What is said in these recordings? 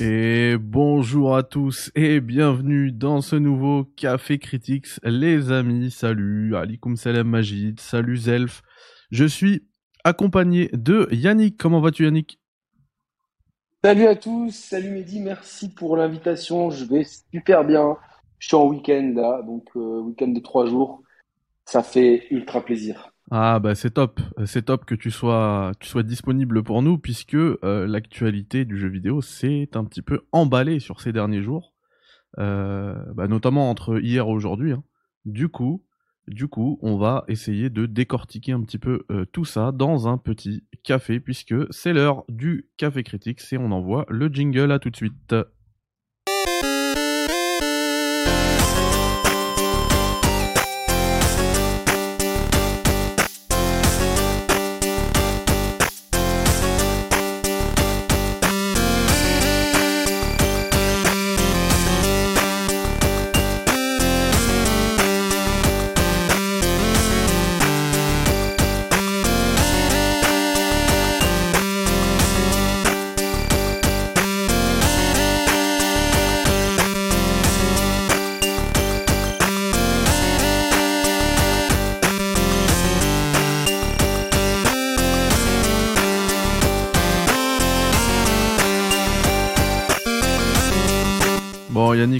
Et bonjour à tous et bienvenue dans ce nouveau Café Critics. Les amis, salut, alikum salam Majid, salut Zelf. Je suis accompagné de Yannick. Comment vas-tu Yannick? Salut à tous, salut Mehdi, merci pour l'invitation. Je vais super bien. Je suis en week-end là, donc euh, week-end de trois jours. Ça fait ultra plaisir. Ah bah c'est top, c'est top que tu sois disponible pour nous puisque euh, l'actualité du jeu vidéo s'est un petit peu emballée sur ces derniers jours, euh, bah, notamment entre hier et aujourd'hui. Hein. Du coup, du coup, on va essayer de décortiquer un petit peu euh, tout ça dans un petit café puisque c'est l'heure du café critique et on envoie le jingle à tout de suite.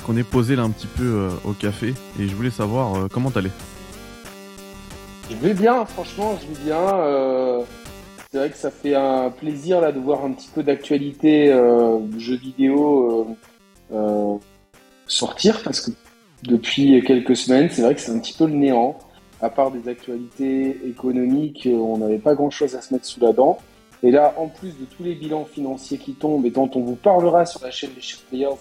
Bon Yannick, on est posé là un petit peu euh, au café et je voulais savoir euh, comment t'allais. Je vais bien, franchement, je vais bien. Euh, c'est vrai que ça fait un plaisir là de voir un petit peu d'actualité euh, du jeu vidéo sortir parce que depuis quelques semaines, c'est vrai que c'est un petit peu le néant. À part des actualités économiques, on n'avait pas grand chose à se mettre sous la dent. Et là, en plus de tous les bilans financiers qui tombent et dont on vous parlera sur la chaîne des Players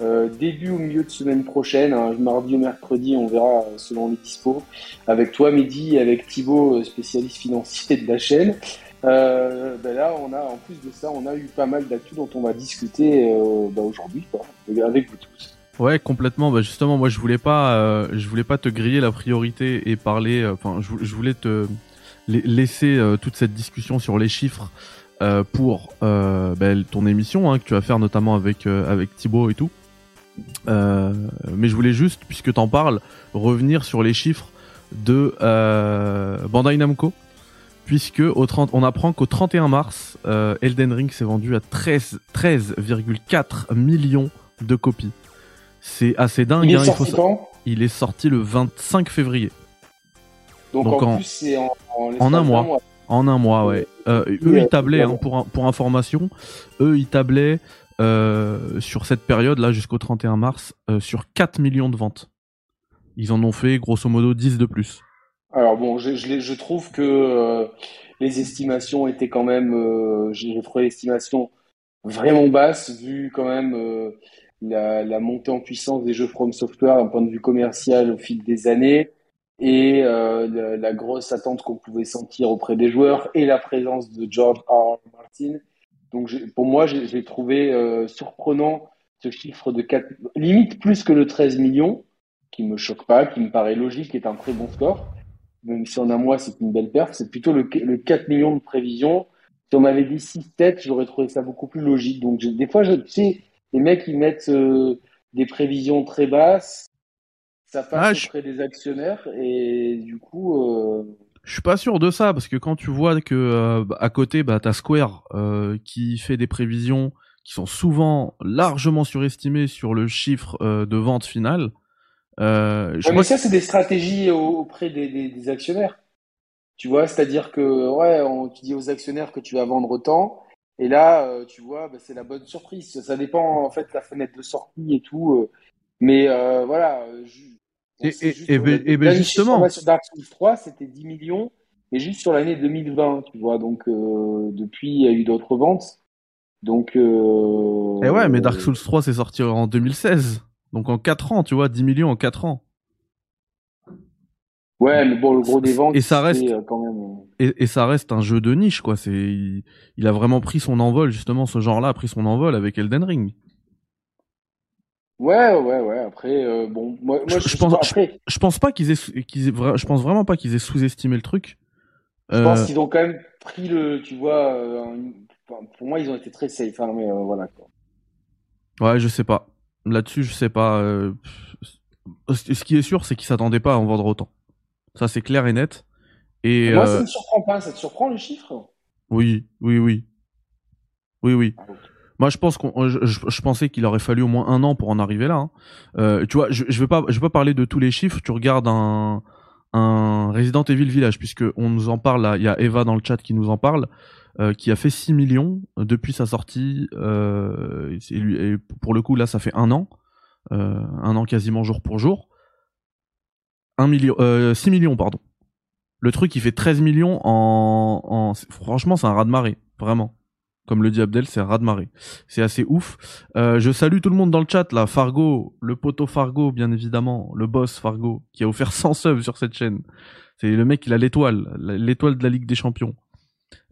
euh, début ou milieu de semaine prochaine, hein, mardi ou mercredi, on verra euh, selon les dispos, avec toi Mehdi avec Thibaut, euh, spécialiste financier de la chaîne. Ben là, on a en plus de ça, on a eu pas mal d'actu dont on va discuter ben aujourd'hui, avec vous tous. Ouais, complètement. Bah justement, moi je voulais pas, je voulais pas te griller la priorité et parler. Enfin, je, vou- je voulais te la- laisser toute cette discussion sur les chiffres pour ben, ton émission hein, que tu vas faire notamment avec avec Thibaut et tout. Euh, mais je voulais juste, puisque t'en parles, revenir sur les chiffres de euh, Bandai Namco, puisque au 30, on apprend qu'au 31 mars, euh, Elden Ring s'est vendu à 13 13,4 millions de copies. C'est assez dingue. Il est hein, il, faut sorti il est sorti le 25 février, Donc, Donc en, en- plus, c'est en, en, l'espace en un mois. en un mois, ouais. Euh, eux, ils tablaient, hein, pour information, eux, ils tablaient euh, sur cette période-là jusqu'au 31 mars euh, sur 4 millions de ventes. Ils en ont fait grosso modo 10 de plus. Alors bon, je, trouve que euh, les estimations étaient quand même, j'ai trouvé l'estimation vraiment basse vu quand même la, montée en puissance des jeux From Software d'un point de vue commercial au fil des années et la, la grosse attente qu'on pouvait sentir auprès des joueurs et la présence de George R. R. Martin. Donc pour moi, j'ai trouvé euh, surprenant ce chiffre de 4, limite plus que le 13 millions, qui me choque pas, qui me paraît logique, est un très bon score même si en un mois c'est une belle perf, c'est plutôt le, le 4 millions de prévisions. Si on m'avait dit 6 têtes, j'aurais trouvé ça beaucoup plus logique. Donc des fois, je, tu sais, les mecs ils mettent euh, des prévisions très basses, ça passe Ah, je- auprès des actionnaires et du coup, euh, Je suis pas sûr de ça parce que quand tu vois que euh, bah, à côté bah t'as Square euh, qui fait des prévisions qui sont souvent largement surestimées sur le chiffre euh, de vente finale. Euh, je crois mais ça c'est des stratégies au- auprès des, des, des actionnaires. Tu vois, c'est-à-dire que ouais, on, tu dis aux actionnaires que tu vas vendre autant. Et là, euh, tu vois, bah, c'est la bonne surprise. Ça dépend en fait de la fenêtre de sortie et tout. euh. Mais euh, voilà, on Et- et- et ben- et ben justement. sur Dark Souls 3, c'était 10 millions, mais juste sur l'année 2020, tu vois. Donc euh, depuis, il y a eu d'autres ventes. Donc euh, Eh ouais, mais Dark Souls 3 c'est sorti en 2016. Donc en 4 ans, tu vois, 10 millions en 4 ans. Ouais, mais bon, le gros des ventes, Et ça reste- c'est, euh, quand même. euh, Et, et ça reste un jeu de niche, quoi. C'est, il, il a vraiment pris son envol, justement, ce genre-là a pris son envol avec Elden Ring. Ouais, ouais, ouais. Après, euh, bon, moi, moi, Je- pense- après, Je pense pas qu'ils aient, qu'ils aient je pense vraiment pas qu'ils aient sous-estimé le truc. je Euh, pense qu'ils ont quand même pris le, tu vois, euh, pour moi, ils ont été très safe, hein, mais euh, voilà, quoi. Ouais, je sais pas. Là-dessus, je sais pas. Euh, ce qui est sûr, c'est qu'ils s'attendaient pas à en vendre autant. Ça, c'est clair et net. Et moi, ça ne me surprend pas. Ça te surprend le chiffre? Oui, oui, oui. Oui, oui. Ah, moi, je pense qu'on, je, pensais qu'il aurait fallu au moins un an pour en arriver là. Hein. Euh, tu vois, je, je vais pas, je pas parler de tous les chiffres. Tu regardes un, un Resident Evil Village, puisque on nous en parle là. Il y a Eva dans le chat qui nous en parle, euh, qui a fait 6 millions depuis sa sortie. Euh, pour le coup, là, ça fait un an, euh, un an quasiment jour pour jour. Million, 6 millions, pardon. Le truc, il fait 13 millions en, en... franchement, c'est un raz de marée, vraiment. Comme le dit Abdel, c'est un raz de marée. C'est assez ouf. Euh, je salue tout le monde dans le chat là. Fargo, le poteau Fargo, bien évidemment, le boss Fargo, qui a offert 100 subs sur cette chaîne. C'est le mec, il a l'étoile, l'étoile de la Ligue des Champions.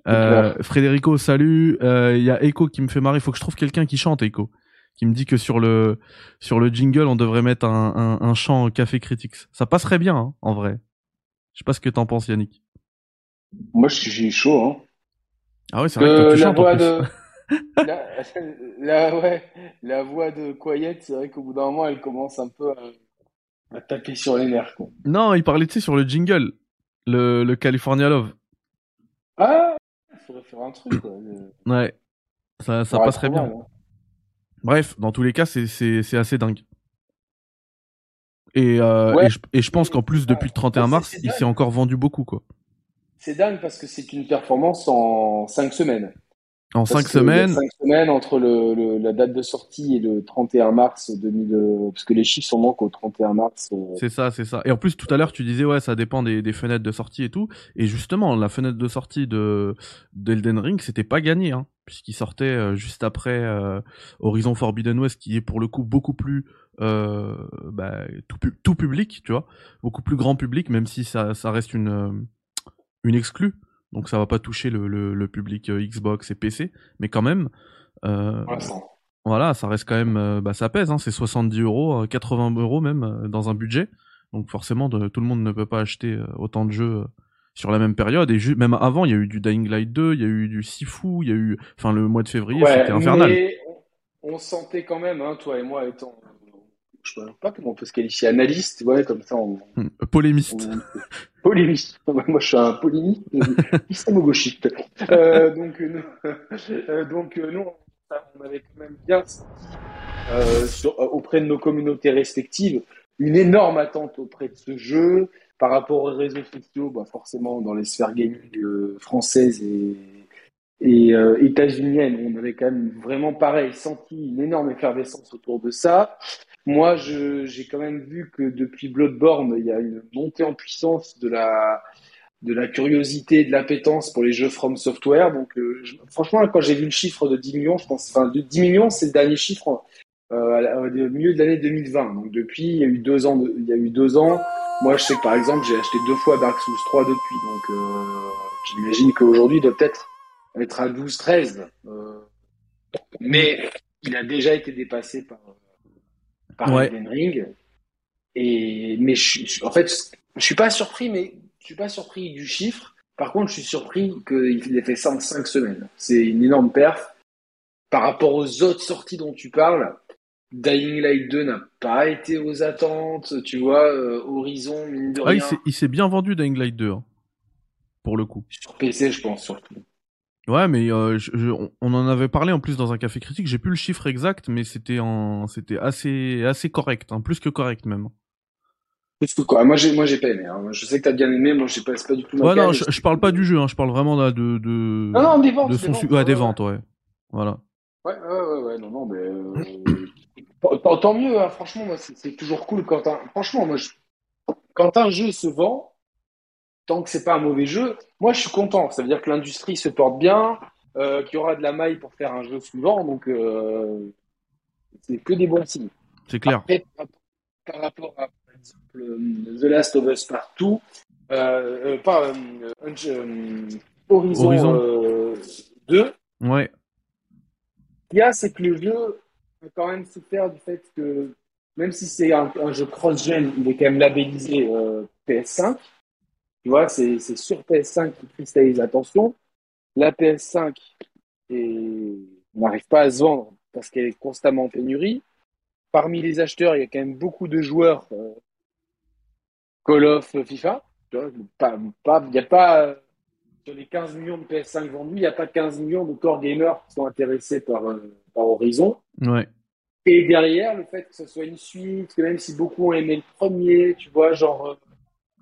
Euh, Frédérico, salut. Il euh, y a Echo qui me fait marrer. Il faut que je trouve quelqu'un qui chante, Echo, qui me dit que sur le sur le jingle, on devrait mettre un, un, un chant Café Critics. Ça passerait bien, hein, en vrai. Je sais pas ce que t'en penses, Yannick. Moi, je suis chaud. Hein. Ah ouais, c'est vrai que, tu la voix de la, ouais, la voix de Quiet, c'est vrai qu'au bout d'un moment, elle commence un peu à, taper sur les nerfs. Quoi. Non, il parlait, tu sais, sur le jingle, le, le California Love. Ah, il faudrait faire un truc. Quoi. Ouais, ça, ça passerait bien. Hein. Bref, dans tous les cas, c'est, assez dingue. Et, euh, et, je, et, je, pense qu'en plus, depuis le 31 mars, il s'est encore vendu beaucoup, quoi. C'est dingue parce que c'est une performance en 5 semaines. En 5 semaines. 5 semaines entre le, la date de sortie et le 31 mars 2000, euh, parce que les chiffres sont manquent au 31 mars. Euh. C'est ça, c'est ça. Et en plus, tout à l'heure, tu disais, ouais, ça dépend des, des, fenêtres de sortie et tout. Et justement, la fenêtre de sortie de d'Elden Ring, c'était pas gagné, hein, puisqu'il sortait euh, juste après Horizon Forbidden West, qui est pour le coup beaucoup plus bah, tout, tout, public, tu vois, beaucoup plus grand public, même si ça, ça reste une une exclue, donc ça va pas toucher le, le, public euh, Xbox et PC, mais quand même, euh, voilà, ça reste quand même, euh, bah, ça pèse, hein, c'est 70 euros, 80 euros même dans un budget, donc forcément de, tout le monde ne peut pas acheter autant de jeux sur la même période. Et même avant il y a eu du Dying Light 2, il y a eu du Sifu, il y a eu, enfin le mois de février c'était infernal. Mais on, sentait quand même, hein, toi et moi étant je sais pas comment on peut se qualifier, analyste, ouais, comme ça. On, hmm, Polémiste. Polémiste. Moi, je suis un polémiste, islamo-gauchiste. euh, donc, euh, euh, donc euh, nous, on avait quand même bien senti auprès de nos communautés respectives une énorme attente auprès de ce jeu par rapport aux réseaux sociaux, bah forcément dans les sphères gaming françaises et, et états-uniennes, on avait quand même vraiment pareil senti une énorme effervescence autour de ça. Moi, j'ai quand même vu que depuis Bloodborne, il y a une montée en puissance de la, de la curiosité, de l'appétence pour les jeux From Software. Donc, euh, franchement, quand j'ai vu le chiffre de 10 millions, je pense, enfin, de 10 millions, c'est le dernier chiffre euh, au milieu de l'année 2020. Donc, depuis, il y a eu deux ans. il y a eu deux ans. Moi, je sais que par exemple, j'ai acheté deux fois Dark Souls 3 depuis. Donc, euh, j'imagine qu'aujourd'hui, il doit peut-être être à 12, 13. Euh, mais il a déjà été dépassé par par Ring. Et, mais je, en fait, je suis pas surpris, mais je suis pas surpris du chiffre. Par contre, je suis surpris qu'il ait fait ça en 5 semaines. C'est une énorme perf. Par rapport aux autres sorties dont tu parles, Dying Light 2 n'a pas été aux attentes, tu vois, euh, Horizon, mine de ah, rien. il s'est bien vendu Dying Light 2, hein, pour le coup. Sur PC, je pense, surtout. Ouais, mais euh, on en avait parlé en plus dans un café critique. J'ai plus le chiffre exact, mais c'était en, c'était assez, assez correct, hein, plus que correct même. Plus que quoi Moi, j'ai, moi, j'ai pas aimé. Hein. Je sais que t'as bien aimé. Moi, j'ai pas, pas du tout. Ouais, non, je, parle pas du jeu. Hein. Je parle vraiment là de, de. Non, non, des ventes. De son, des ventes, ouais, des ventes, ouais. Voilà. Ouais, ouais, ouais, ouais. Non, non, mais. Euh... tant, mieux. Hein. Franchement, moi, c'est, toujours cool quand un. Franchement, moi, je... quand un jeu se vend, tant que c'est pas un mauvais jeu, moi je suis content. Ça veut dire que l'industrie se porte bien, euh, qu'il y aura de la maille pour faire un jeu suivant, donc euh, c'est que des bons signes. C'est clair. par rapport à par exemple, The Last of Us Partout, euh, pas Horizon, 2. Ouais. Ce qu'il y a, c'est que le jeu a quand même souffert du fait que même si c'est un, un, jeu cross-gen, il est quand même labellisé PS5. Tu vois, c'est sur PS5 qui cristallise l'attention. La PS5 n'arrive pas à se vendre parce qu'elle est constamment en pénurie. Parmi les acheteurs, il y a quand même beaucoup de joueurs euh, Call of FIFA. Tu vois, pas, pas, il n'y a pas, euh, sur les 15 millions de PS5 vendus, il n'y a pas 15 millions de core gamers qui sont intéressés par, euh, par Horizon. Ouais. Et derrière, le fait que ce soit une suite, que même si beaucoup ont aimé le premier, tu vois, genre,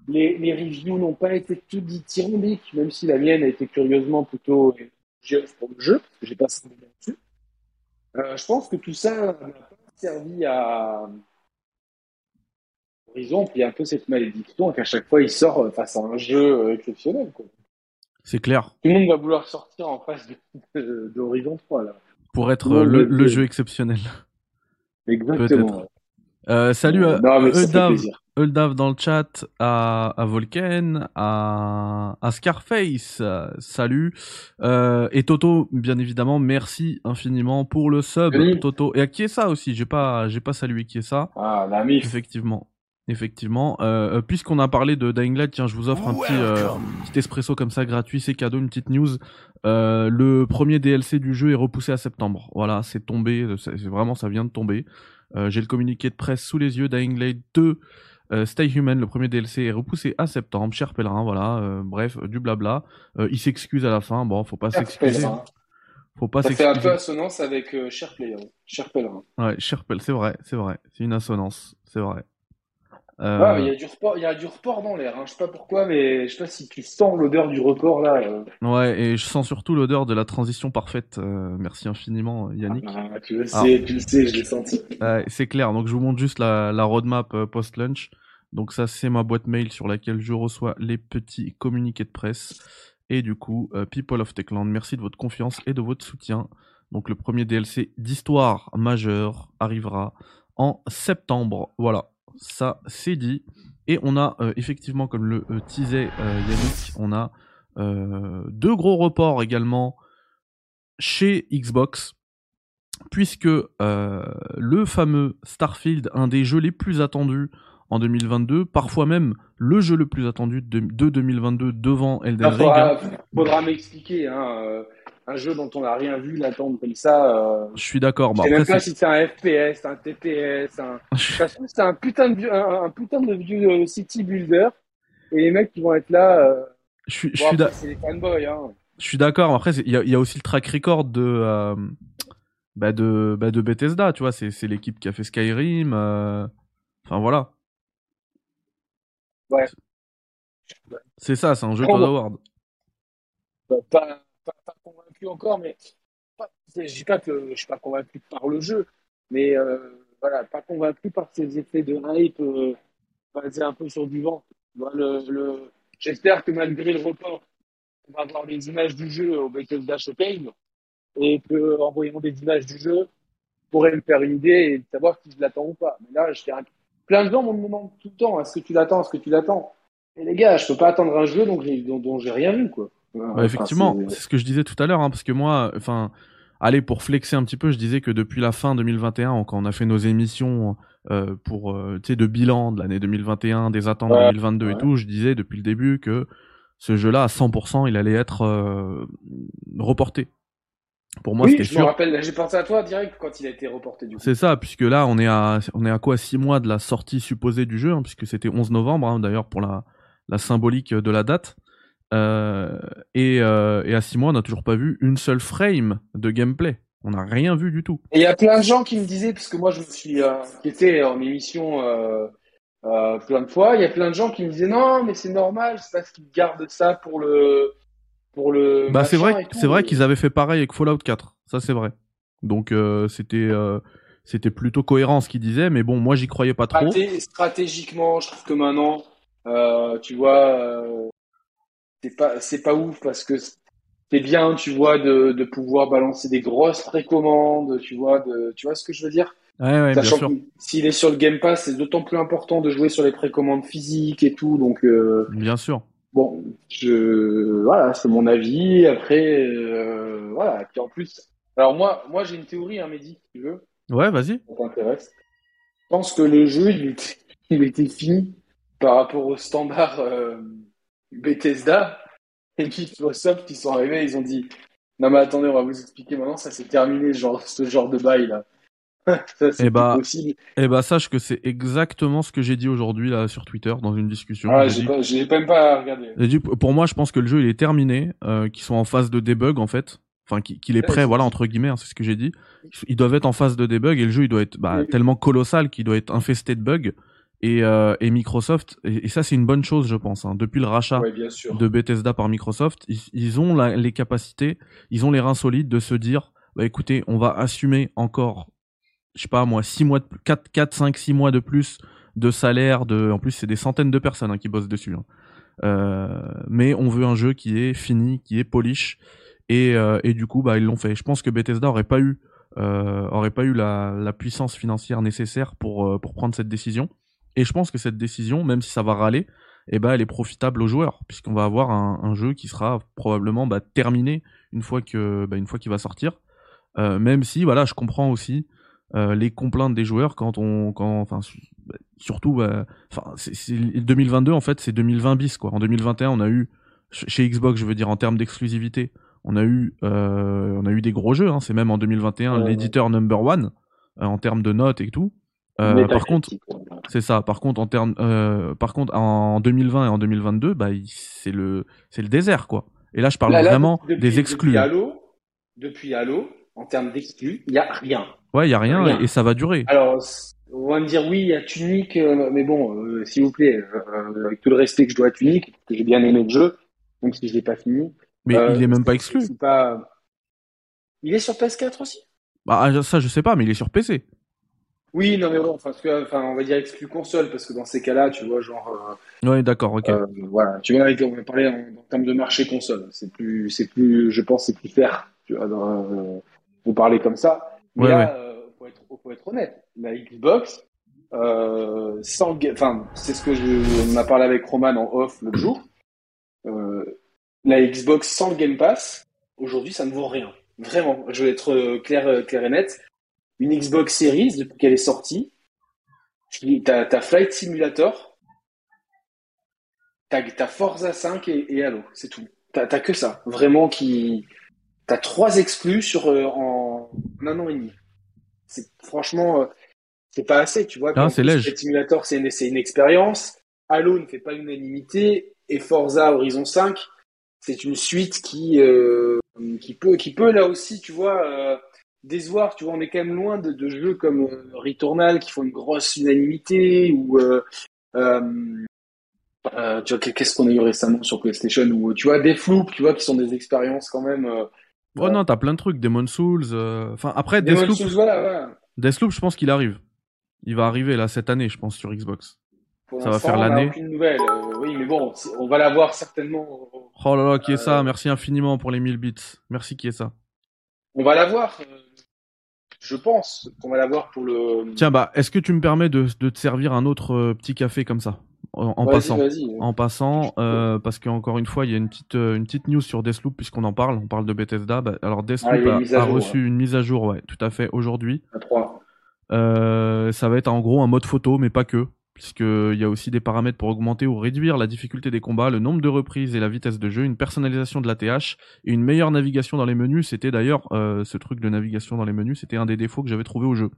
les, les reviews n'ont pas été toutes dithyrambiques, même si la mienne a été curieusement plutôt élogieuse pour le jeu, parce que j'ai pas ça dessus. Euh, je pense que tout ça n'a pas servi à Horizon, puis un peu cette malédiction qu'à chaque fois il sort euh, face à un jeu euh, exceptionnel. Quoi. C'est clair. Tout le monde va vouloir sortir en face de, de, de Horizon 3 là. Pour être Non, le, jeu exceptionnel. Exactement. Euh, salut à Non, mais ça fait Eudav, Eudav dans le chat, à, à Volken, à, à Scarface, salut. Euh, et Toto, bien évidemment, merci infiniment pour le sub. Toto. Et à Kiesa aussi, j'ai pas, j'ai pas salué Kiesa. Ah, la mif. Effectivement. Effectivement. Euh, euh, Puisqu'on a parlé de Dying Light, tiens, je vous offre un petit, euh, petit espresso comme ça gratuit, c'est cadeau, une petite news. Euh, le premier DLC du jeu est repoussé à septembre. Voilà, c'est tombé, c'est c'est vraiment, ça vient de tomber. Euh, J'ai le communiqué de presse sous les yeux. Dying Light 2, euh, Stay Human, le premier DLC est repoussé à septembre. Cher pèlerin, voilà. euh, bref, euh, du blabla. Il s'excuse à la fin. Bon, faut pas s'excuser. Faut pas Ça fait un peu assonance avec Cher Player. Cher Pèlerin. Ouais, cher pèlerin, c'est vrai, c'est vrai. C'est une assonance, c'est vrai. Euh, il y a du report, il y a du report dans l'air. Hein. Je sais pas pourquoi, mais je sais pas si tu sens l'odeur du report là. euh. Ouais, et je sens surtout l'odeur de la transition parfaite. Euh, merci infiniment, Yannick. Ah, tu le sais, tu le sais, je l'ai senti. C'est clair, donc je vous montre juste la, la roadmap post-lunch. Donc ça, c'est ma boîte mail sur laquelle je reçois les petits communiqués de presse. Et du coup, People of Techland, merci de votre confiance et de votre soutien. Donc le premier DLC d'histoire majeure arrivera en septembre. Voilà, ça c'est dit. Et on a euh, effectivement, comme le euh, teasait euh, Yannick, on a euh, deux gros reports également chez Xbox puisque le fameux Starfield, un des jeux les plus attendus en 2022, parfois même le jeu le plus attendu de, de 2022 devant Elden Il Ring. faudra, faudra m'expliquer. Hein, un jeu dont on n'a rien vu l'attendre comme ça. Euh, Je suis d'accord. je sais même pas si c'est un FPS, un TPS, un. je- c'est un putain de vieux, un, un putain de vieux euh, city builder. Et les mecs qui vont être là. Euh, je suis, je bon, suis c'est des fanboys. Hein. je suis d'accord. Après, il y a, il y a aussi le track record de, euh, bah de, bah de Bethesda. Tu vois, c'est l'équipe qui a fait Skyrim. Enfin voilà. Ouais. C'est ça, c'est un jeu God. Bah, pas, pas, pas encore, mais je dis pas que je suis pas convaincu par le jeu, mais euh, voilà, pas convaincu par ces effets de hype euh, basés un peu sur du vent. Le. J'espère que malgré le report, on va avoir des images du jeu au Bethesda Showcase et que en voyant des images du jeu, je pourrais me faire une idée et savoir si je l'attends ou pas. Mais là, je dirais plein de gens me demandent tout le temps est-ce que tu l'attends, est-ce que tu l'attends? Et les gars, je peux pas attendre un jeu donc dont, dont j'ai rien vu quoi. Bah, effectivement, Enfin, c'est- ce que je disais tout à l'heure, hein, parce que moi, enfin, allez, pour flexer un petit peu, je disais que depuis la fin 2021, quand on a fait nos émissions euh, pour, euh, tu sais, de bilan de l'année 2021, des attentes Ouais, 2022 et tout, je disais depuis le début que ce jeu-là, à 100%, il allait être euh, reporté. Pour moi, oui, c'était je me sûr. rappelle, j'ai pensé à toi direct quand il a été reporté du coup. C'est ça, puisque là, on est à, on est à quoi, 6 mois de la sortie supposée du jeu, hein, puisque c'était 11 novembre, hein, d'ailleurs, pour la, la symbolique de la date. Euh, et, euh, et à 6 mois, on n'a toujours pas vu une seule frame de gameplay. On n'a rien vu du tout. Et il y a plein de gens qui me disaient, parce que moi je me suis euh, inquiété en émission euh, euh, plein de fois, il y a plein de gens qui me disaient non, mais c'est normal, c'est parce qu'ils gardent ça pour le. Pour le Bah, c'est vrai, c'est vrai qu'ils avaient fait pareil avec Fallout 4. Ça, c'est vrai. Donc, euh, c'était, euh, c'était plutôt cohérent ce qu'ils disaient, mais bon, moi, j'y croyais pas trop. Straté- stratégiquement, je trouve que maintenant, euh, tu vois, euh, c'est pas, c'est pas ouf parce que c'est bien, tu vois, de, de pouvoir balancer des grosses précommandes, tu vois, de, tu vois ce que je veux dire? Ouais, ouais, bien Sachant sûr. que s'il est sur le Game Pass, c'est d'autant plus important de jouer sur les précommandes physiques et tout. Donc, euh, Bien sûr. bon, je, voilà, c'est mon avis. Après, euh, voilà. Puis en plus, alors moi, moi, j'ai une théorie, hein, Mehdi, si tu veux, Ouais, vas-y. ça t'intéresse. Je pense que le jeu, il était, il était fini par rapport au standard euh, Bethesda. Et Microsoft, ils sont arrivés, ils ont dit, Non, mais attendez, on va vous expliquer maintenant. Ça s'est terminé, genre, ce genre de bail là. ça, c'est Eh bah, possible. Eh bah sache que c'est exactement ce que j'ai dit aujourd'hui là sur Twitter dans une discussion. Ah, J'ai dit- pas, même pas regardé. dit, pour moi, je pense que le jeu il est terminé, euh, qu'ils sont en phase de debug en fait, enfin qu'il est Ouais, prêt, c'est- voilà entre guillemets, hein, c'est ce que j'ai dit. Ils doivent être en phase de debug et le jeu il doit être bah, Oui. tellement colossal qu'il doit être infesté de bugs. Et, euh, et Microsoft, et, et ça c'est une bonne chose je pense. hein. Depuis le rachat Ouais, de Bethesda par Microsoft, ils, ils ont la- les capacités, ils ont les reins solides de se dire, bah écoutez, on va assumer encore, je sais pas moi, 6 mois de, 4, 4, 5, 6 mois de plus de salaire, de, en plus c'est des centaines de personnes hein, qui bossent dessus. hein. Euh, mais on veut un jeu qui est fini, qui est polish, et, euh, et du coup bah ils l'ont fait. Je pense que Bethesda aurait pas eu, euh, aurait pas eu la, la puissance financière nécessaire pour euh, pour prendre cette décision. Et je pense que cette décision, même si ça va râler, eh ben elle est profitable aux joueurs puisqu'on va avoir un, un jeu qui sera probablement bah, terminé une fois que bah, une fois qu'il va sortir. Euh, même si voilà, je comprends aussi euh, les complaintes des joueurs quand on quand enfin bah, surtout bah, enfin c'est c'est- 2022 en fait c'est 2020 bis quoi. En 2021 on a eu ch- chez Xbox je veux dire en termes d'exclusivité on a eu euh, on a eu des gros jeux hein. c'est même en 2021 Ouais, l'éditeur number one en termes de notes et tout. Euh, par contre c'est ça. Par contre, en termes, euh, par contre, en 2020 et en 2022, bah, c'est le, c'est le désert, quoi. Et là, je parle Là, là, vraiment depuis- des exclus. Depuis Halo, depuis Halo, en termes d'exclus, il n'y a rien. Ouais, il y a rien, Rien. Et, ça va durer. Alors, on va me dire oui, il y a Tunic, euh, mais bon, s'il vous plaît, avec tout le respect que je dois à Tunic, que j'ai bien aimé le jeu, même si je l'ai pas fini. Mais il est même pas exclu. pas... Il est sur PS4 aussi? Bah, ça, je sais pas, mais il est sur PC. Oui, non mais bon, enfin, parce que, enfin, on va dire exclu console, parce que dans ces cas-là, tu vois, genre, Ouais, d'accord, ok. euh, euh, voilà, tu vois, on va parler en, en termes de marché console, c'est plus, c'est plus, je pense, c'est plus fair, tu vois, dans, euh, vous parler comme ça. Mais Ouais, là, euh, faut être, faut être honnête, la Xbox, euh, sans, enfin, c'est ce que je, on a parlé avec Roman en off l'autre jour. Euh, la Xbox sans le Game Pass, aujourd'hui, ça ne vaut rien. Vraiment, je vais être euh, clair, euh, clair et net. Une Xbox Series, depuis qu'elle est sortie, tu- t'as, t'as Flight Simulator, t'as, t'as Forza 5 et, et Halo, c'est tout. T'as, que ça. Vraiment qui, t'as trois exclus sur, euh, en, un an et demi. C'est, franchement, euh, c'est pas assez, tu vois. Ah, c'est. Flight Simulator, c'est une, une expérience. Halo ne fait pas l'unanimité et Forza Horizon 5, c'est une suite qui, euh, qui peut, qui peut là aussi, tu vois, euh, décevoir. Tu vois, on est quand même loin de, de jeux comme euh, Returnal qui font une grosse unanimité ou euh, euh, euh, tu vois, qu'est-ce qu'on a eu récemment sur PlayStation ou tu vois, des Deathloop, tu vois, qui sont des expériences quand même. Oh non, t'as plein de trucs, Demon Souls. Enfin, après, Deathloop, Souls, voilà, voilà. Deathloop, je pense qu'il arrive. Il va arriver là cette année, je pense, sur Xbox. Pour Ça va faire l'année. nouvelle. Oui, mais bon, on va l'avoir certainement. Oh là là, qui est ça? Merci infiniment pour les 1000 bits. Merci, qui est ça? On va l'avoir. euh, je pense qu'on va l'avoir pour le. Tiens, bah, est-ce que tu me permets de, de te servir un autre euh, petit café comme ça En, passant. En passant, euh, parce qu'encore une fois, il y a une petite, euh, une petite news sur Deathloop, puisqu'on en parle, on parle de Bethesda. Bah, alors, Deathloop Ah, y a reçu une mise à jour, ouais, tout à fait, aujourd'hui. À 3. Euh, ça va être en gros un mode photo, mais pas que, puisqu'il y a aussi des paramètres pour augmenter ou réduire la difficulté des combats, le nombre de reprises et la vitesse de jeu, une personnalisation de la TH et une meilleure navigation dans les menus. C'était d'ailleurs, euh, ce truc de navigation dans les menus, c'était un des défauts que j'avais trouvé au jeu.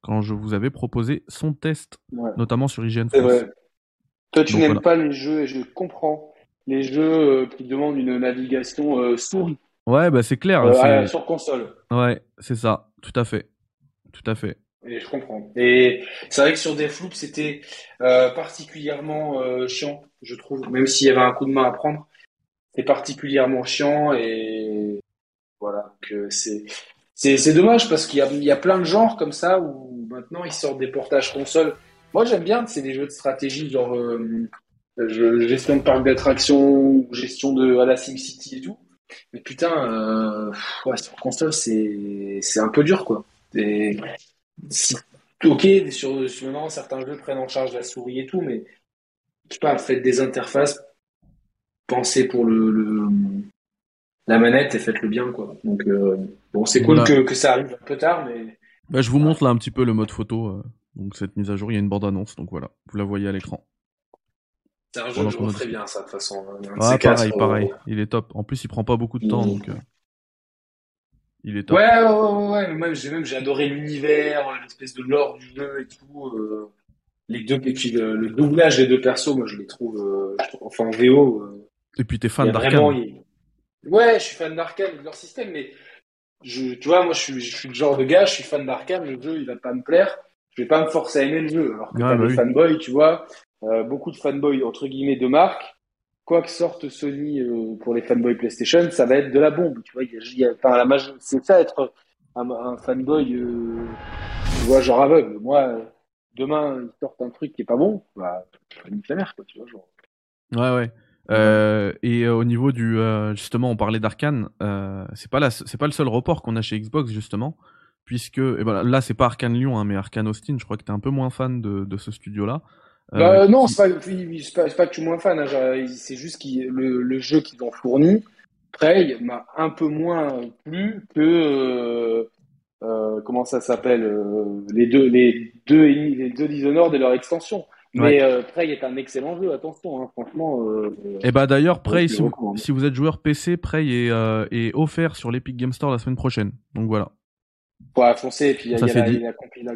Quand je vous avais proposé son test, Ouais. notamment sur IGN France. vrai. Toi, tu n'aimes voilà. pas les jeux, et je comprends, les jeux euh, qui demandent une navigation euh, souris Ouais, bah c'est clair. sur console. Ouais, c'est ça, tout à fait. Tout à fait. Et je comprends. Et c'est vrai que sur Deathloop, c'était euh, particulièrement euh, chiant, je trouve, même s'il y avait un coup de main à prendre. C'est particulièrement chiant et voilà. Que c'est c'est dommage parce qu'il y a plein de genres comme ça où maintenant ils sortent des portages console. Moi j'aime bien, c'est des jeux de stratégie genre euh, gestion de parc d'attractions, gestion de à la SimCity et tout. Mais putain, sur console c'est un peu dur quoi. Si, ok, sur, sur maintenant, certains jeux prennent en charge la souris et tout, mais je sais pas, faites des interfaces, pensez pour le, le- la manette et faites-le bien, quoi. Donc, euh, bon, c'est cool Voilà. que, que ça arrive un peu tard, mais Bah, je vous montre là un petit peu le mode photo. euh, donc cette mise à jour, il y a une bande-annonce, donc voilà, vous la voyez à l'écran. c'est un jeu que je dit. bien, ça, de toute façon. De Ah, pareil, euh, pareil. Il est top. En plus, il prend pas beaucoup de temps, donc. euh, Il est top. Ouais, ouais, ouais, ouais. Même, j'ai même, j'ai adoré l'univers, l'espèce de lore du jeu et tout. Euh, les deux, et puis le, doublage des deux persos, moi, je les trouve, euh, enfin, en VO. Euh, et puis, t'es fan d'Arkane. Ouais, je suis fan d'Arkane, de leur système, mais je, tu vois, moi, je suis, je suis le genre de gars, je suis fan d'Arkane, le jeu, il va pas me plaire. Je vais pas me forcer à aimer le jeu. Alors que t'as bah des fanboys, tu vois, euh, beaucoup de fanboys, entre guillemets, de marque. Quoi que sorte Sony euh, pour les fanboys PlayStation, ça va être de la bombe. Tu vois, enfin, c'est ça être un, fanboy, euh, tu vois, genre aveugle. Moi, demain, ils sortent un truc qui est pas bon, bah, nique la quoi, tu vois, genre. Ouais, ouais. Euh, et euh, au niveau du euh, justement, on parlait d'Arkane, c'est pas c'est pas le seul report qu'on a chez Xbox justement, puisque et ben, là c'est pas Arkane Lyon, hein, mais Arkane Austin. Je crois que t'es un peu moins fan de, de ce studio-là. Bah, non, c'est pas, c'est pas, que je suis moins fan. Hein, c'est juste que le, le, jeu qu'ils ont fourni, Prey, m'a un peu moins plu que comment ça s'appelle les deux les deux les deux Dishonored et leur extension. Mais euh, Prey est un excellent jeu, attention, hein, franchement. Euh, et bah d'ailleurs, Prey, si vous, êtes joueur PC, Prey est, euh, est offert sur l'Epic Game Store la semaine prochaine. Donc voilà. Ouais, foncez, et puis il y a,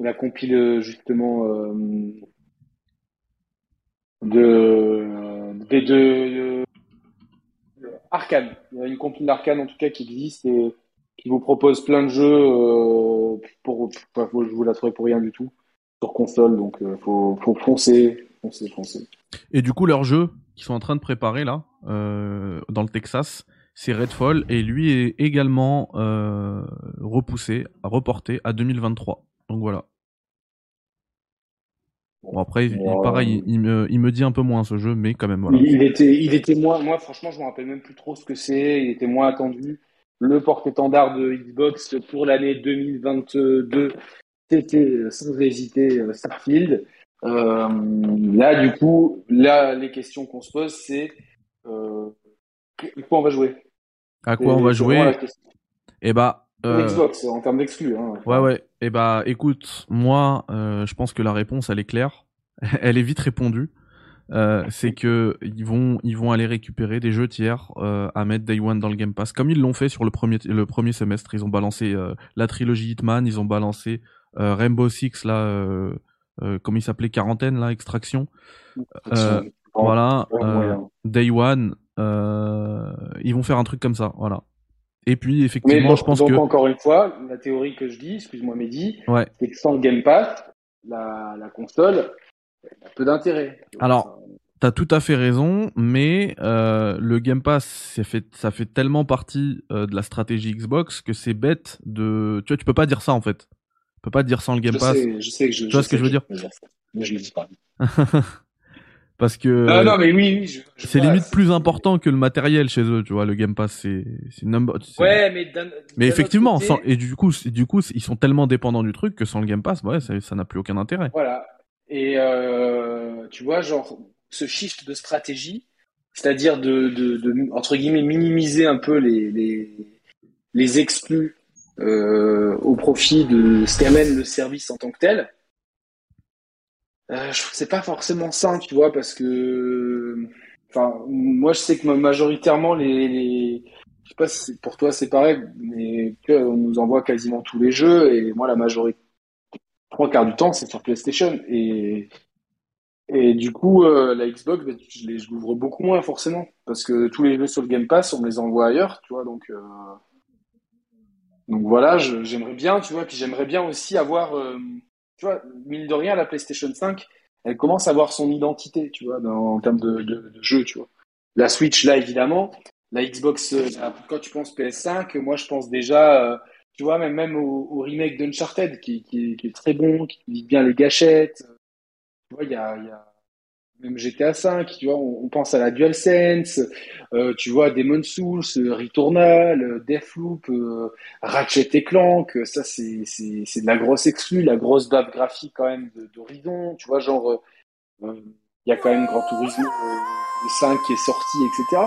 la compile justement de, de, de, Arkane. Il y a une compile d'Arkane en tout cas qui existe et qui vous propose plein de jeux pour, pour, je vous la trouver pour rien du tout sur console, donc euh, faut, faut foncer, foncer, foncer. Et du coup, leur jeu qu'ils sont en train de préparer là, euh, dans le Texas, c'est Redfall, et lui est également euh, repoussé, reporté à 2023. Donc voilà. Bon, après, pareil, il, me, il me dit un peu moins ce jeu, mais quand même, voilà. Il, était, il était moins, moi, franchement, je me rappelle même plus trop ce que c'est. Il était moins attendu. Le porte-étendard de Xbox pour l'année 2022, c'était euh, sans hésiter euh, Starfield. Euh, là, du coup, là, les questions qu'on se pose, c'est euh, à quoi on va jouer? À quoi on va jouer? Eh bah, Xbox en termes d'exclus. Hein. Ouais, ouais. Eh bah, écoute, moi, je pense que la réponse, elle est claire. elle est vite répondue. c'est que ils vont ils vont aller récupérer des jeux tiers à mettre Day One dans le Game Pass comme ils l'ont fait sur le premier le premier semestre ils ont balancé la trilogie Hitman ils ont balancé euh, Rainbow Six là, euh, euh, comment il s'appelait quarantaine là, extraction. voilà, Day One, ils vont faire un truc comme ça, voilà. Et puis effectivement, je pense donc, que encore une fois, la théorie que je dis, excuse-moi Mehdi, ouais. c'est que sans le Game Pass, la, la console a peu d'intérêt. Alors, T'as tout à fait raison, mais euh, le Game Pass, ça fait, ça fait tellement partie euh, de la stratégie Xbox que c'est bête de. Tu vois, tu peux pas dire ça en fait peut pas dire sans le Game Pass. je sais que je, tu vois ce que je veux dire Mais je le dis pas. Parce que non, mais oui, oui c'est limite plus important que le matériel chez eux, tu vois. Le Game Pass, c'est c'est number. Ouais, mais mais effectivement, sans... et du coup, du coup, ils sont tellement dépendants du truc que sans le Game Pass, ouais, ça n'a plus aucun intérêt. Voilà. Et euh, tu vois, genre ce shift de stratégie, c'est-à-dire de, de, de, entre guillemets minimiser un peu les les, les exclus euh, au profit de ce qu'amène le service en tant que tel. Euh, c'est pas forcément sain, tu vois, parce que, enfin, moi je sais que majoritairement les, les... je sais pas si pour toi c'est pareil, mais on nous envoie quasiment tous les jeux et moi la majorité, trois quarts du temps c'est sur PlayStation et et du coup euh, la Xbox, ben, je l'ouvre beaucoup moins forcément parce que tous les jeux sur le Game Pass on les envoie ailleurs, tu vois, donc. Euh donc voilà, j'aimerais bien, tu vois, puis j'aimerais bien aussi avoir, tu vois, mine de rien, la PlayStation 5, elle commence à avoir son identité, tu vois, en termes de, de, jeu, tu vois. La Switch, là, évidemment. La Xbox, euh, quand tu penses PS5, moi, je pense déjà, euh, tu vois, même, même au, remake d'Uncharted, qui, qui, qui, est très bon, qui dit bien les gâchettes. Tu vois, il y a même GTA 5, tu vois, on, pense à la DualSense, euh, tu vois, Demon Souls, euh, Returnal, euh, Deathloop, euh, Ratchet et Clank, ça c'est c'est c'est de la grosse exclue, la grosse bave graphique quand même d'Horizon, tu vois, genre il y a quand même Grand Turismo 5 qui est sorti, etc.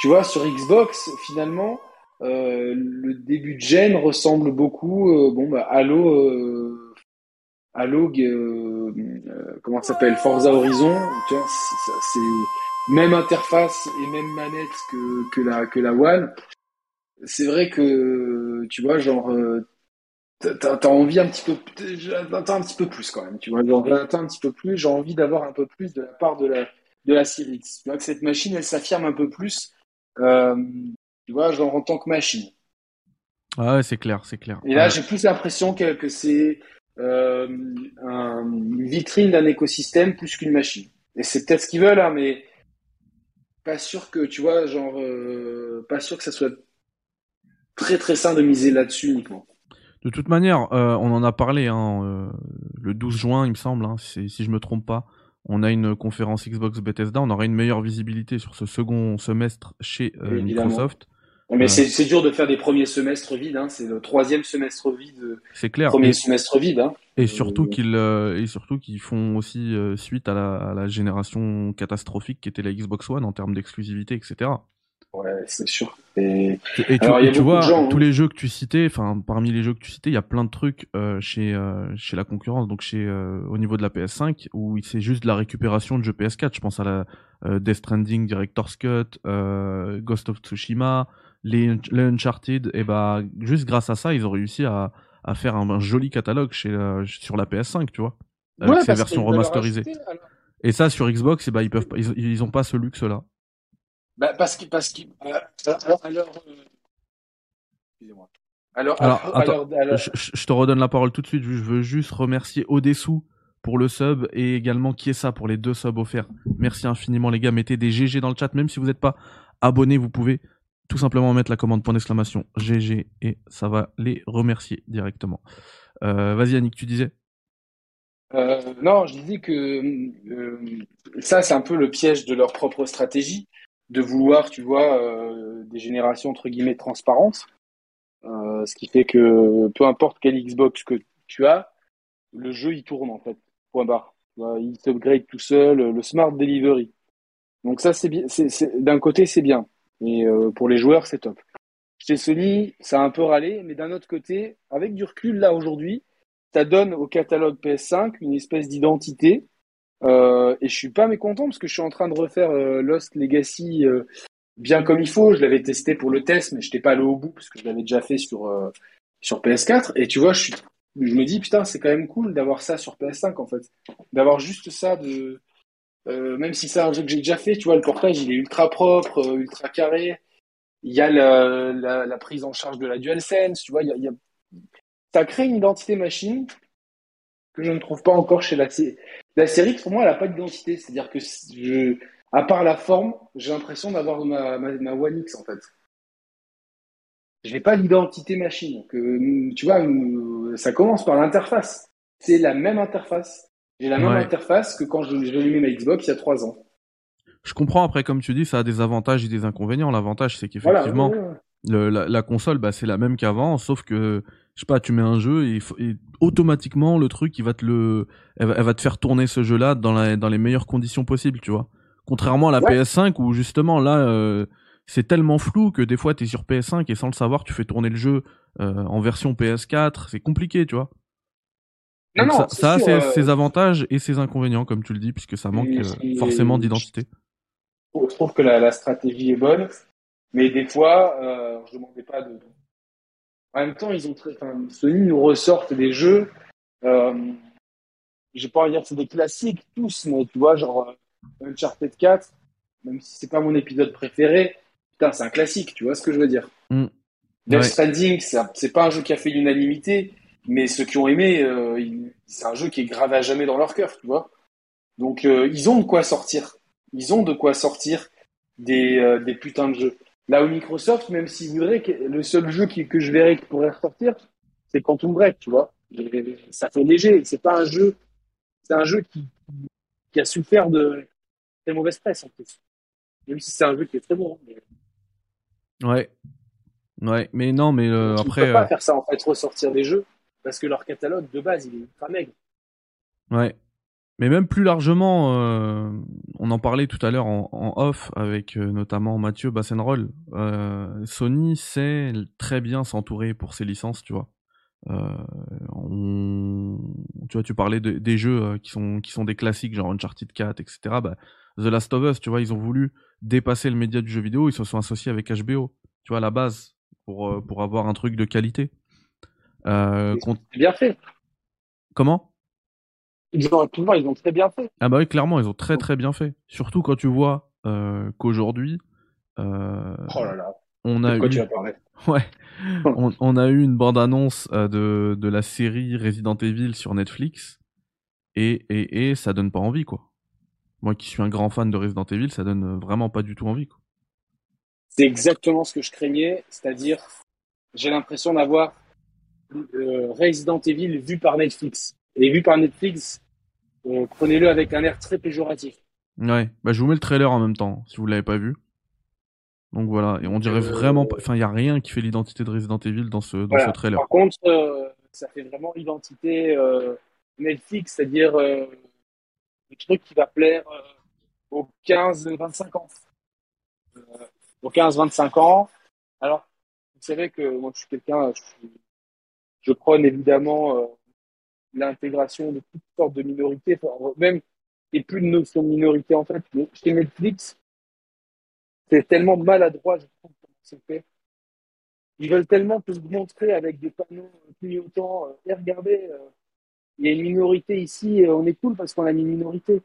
Tu vois, sur Xbox, finalement, le début de gen ressemble beaucoup, bon bah Halo, euh, euh, comment ça s'appelle Forza Horizon, tu vois, c'est même interface et même manette que, que la que la One. c'est vrai que, tu vois, genre, t'as as envie un petit peu, t'attends un petit peu plus quand même, tu vois, j'attends un petit peu plus, j'ai envie d'avoir un peu plus de la part de la, de la série Tu vois que cette machine, elle s'affirme un peu plus, euh, tu vois, genre en tant que machine. Ah ouais, c'est clair, c'est clair. Et là, j'ai plus l'impression que, que c'est euh, un, une vitrine d'un écosystème plus qu'une machine. Et c'est peut-être ce qu'ils veulent, hein, mais pas sûr que, tu vois, genre, euh, pas sûr que ça soit très très sain de miser là-dessus uniquement. De toute manière, euh, on en a parlé hein, le 12 juin, il me semble, hein, si, si je me trompe pas. On a une conférence Xbox Bethesda, on aura une meilleure visibilité sur ce second semestre chez Microsoft. Mais c'est dur de faire des premiers semestres vides, hein. c'est le troisième semestre vide. C'est clair. Premier semestre vide. Hein. Et surtout qu'ils et surtout qu'ils font aussi suite à la, à la génération catastrophique qui était la Xbox One en termes d'exclusivité, etc. Ouais, c'est sûr. Et, et tu, vois, tous hein. les jeux que tu citais, enfin parmi les jeux que tu citais, il y a plein de trucs euh, chez euh, chez la concurrence, donc chez euh, au niveau de la PS5 où c'est juste de la récupération de jeux PS4. Je pense à la Death Stranding Director's Cut, Ghost of Tsushima, les, Uncharted. Et bah juste grâce à ça, ils ont réussi à à faire un, joli catalogue chez sur la PS5, tu vois, avec ouais, ces versions remasterisées. Et ça sur Xbox, et bah ils peuvent ils, ils ont pas ce luxe là. Bah, parce que, parce que, euh, alors, alors, euh, excusez-moi. Alors, alors, attends, Je, te redonne la parole tout de suite. Je veux juste remercier Odessou pour le sub et également qui est ça pour les deux subs offerts. Merci infiniment les gars. Mettez des GG dans le chat. Même si vous n'êtes pas abonné, vous pouvez tout simplement mettre la commande point d'exclamation GG et ça va les remercier directement. Euh, vas-y Annick, tu disais? Euh, Non, je disais que euh, ça c'est un peu le piège de leur propre stratégie de vouloir, tu vois, des générations entre guillemets transparentes. Ce qui fait que peu importe quelle Xbox que tu as, le jeu il tourne en fait. Point barre. Il s'upgrade tout seul, le smart delivery. Donc ça c'est bien. d'un côté c'est bien, et euh, pour les joueurs c'est top. Chez Sony, ça a un peu râlé, mais d'un autre côté, avec du recul là aujourd'hui, ça donne au catalogue PS5 une espèce d'identité euh, et je suis pas mécontent parce que je suis en train de refaire euh, Lost Legacy euh, bien comme il faut. Je l'avais testé pour le test, mais je n'étais pas allé au bout parce que je l'avais déjà fait sur sur PS4. Et tu vois, je me dis putain, c'est quand même cool d'avoir ça sur PS5 en fait, d'avoir juste ça de même si c'est un jeu que j'ai déjà fait, tu vois, le portage il est ultra propre, ultra carré. Il y a la, prise en charge de la DualSense, tu vois, il y a, ça crée une identité machine que je ne trouve pas encore chez la, la série, pour moi, elle n'a pas d'identité. C'est-à-dire que à part la forme, j'ai l'impression d'avoir ma, ma, One X en fait. Je n'ai pas l'identité machine. Tu vois, ça commence par l'interface. C'est la même interface. J'ai la même interface que quand je, je allumé ma Xbox il y a trois ans. Je comprends après, comme tu dis, ça a des avantages et des inconvénients. L'avantage, c'est qu'effectivement, la, console, bah, c'est la même qu'avant, sauf que je sais pas, tu mets un jeu et, automatiquement le truc, il va te le, elle va, te faire tourner ce jeu-là dans, dans les meilleures conditions possibles, tu vois. Contrairement à la PS5 où justement là, euh, c'est tellement flou que des fois tu es sur PS5 et sans le savoir, tu fais tourner le jeu euh, en version PS4, c'est compliqué, tu vois. Ça, a euh, ses, avantages et ses inconvénients, comme tu le dis, puisque ça manque forcément d'identité. Je trouve que la, stratégie est bonne, mais des fois, je ne demandais pas de, en même temps, ils ont très, enfin, Sony nous ressortent des jeux. Euh, j'ai pas envie de dire que c'est des classiques tous, mais tu vois, genre euh, Uncharted 4, même si c'est pas mon épisode préféré, putain, c'est un classique, tu vois ce que je veux dire. Mm. Death Stranding, c'est pas un jeu qui a fait l'unanimité, mais ceux qui ont aimé, euh, c'est un jeu qui est gravé à jamais dans leur cœur, tu vois. Donc euh, ils ont de quoi sortir. Ils ont de quoi sortir des, euh, des putains de jeux. Là où Microsoft, même s'il voudrait, le seul jeu que je verrais qui pourrait ressortir, c'est Quantum Break, tu vois. Ça fait léger. C'est pas un jeu, c'est un jeu qui, qui a souffert de très mauvaise presse en plus. Même si c'est un jeu qui est très bon. Ouais. Ouais, mais non, mais euh, après. Ils pas euh, faire ça en fait, ressortir des jeux, parce que leur catalogue de base, il est ultra maigre. Ouais. Mais même plus largement, euh, on en parlait tout à l'heure en, off avec euh, notamment Mathieu Bassenroll. Euh, Sony sait très bien s'entourer pour ses licences, tu vois. Tu vois, tu parlais des jeux qui sont qui sont des classiques, genre Uncharted 4, etc. Bah, The Last of Us, tu vois, ils ont voulu dépasser le média du jeu vidéo, ils se sont associés avec HBO. Tu vois, à la base, pour pour avoir un truc de qualité. Euh, C'est bien fait. Comment? Ils ont ils ont très bien fait. Ah bah oui, clairement, ils ont très très bien fait. Surtout quand tu vois euh, qu'aujourd'hui, euh, oh là là. on a eu, tu ouais, on, on, a eu une bande annonce de de la série Resident Evil sur Netflix et et et ça donne pas envie quoi. Moi qui suis un grand fan de Resident Evil, ça donne vraiment pas du tout envie quoi. C'est exactement ce que je craignais, c'est-à-dire j'ai l'impression d'avoir euh, Resident Evil vu par Netflix. Et vu par Netflix, euh, prenez-le avec un air très péjoratif. Ouais, bah je vous mets le trailer en même temps, si vous l'avez pas vu. Donc voilà, et on dirait euh, vraiment pas. Enfin, il y a rien qui fait l'identité de Resident Evil dans ce, dans ce trailer. Par contre, ça fait vraiment identité Netflix, c'est-à-dire le truc qui va plaire aux 15-25 ans. aux 15-25 ans. Alors, vous savez que moi, je suis quelqu'un, je prône évidemment euh, l'intégration de toutes sortes de minorités, même et plus de notion de minorité en fait. Chez Netflix, c'est tellement maladroit, je trouve, comment c'est fait. Ils veulent tellement te montrer avec des panneaux clignotants, euh, et regardez, euh, il y a une minorité ici, on est cool parce qu'on a une minorité.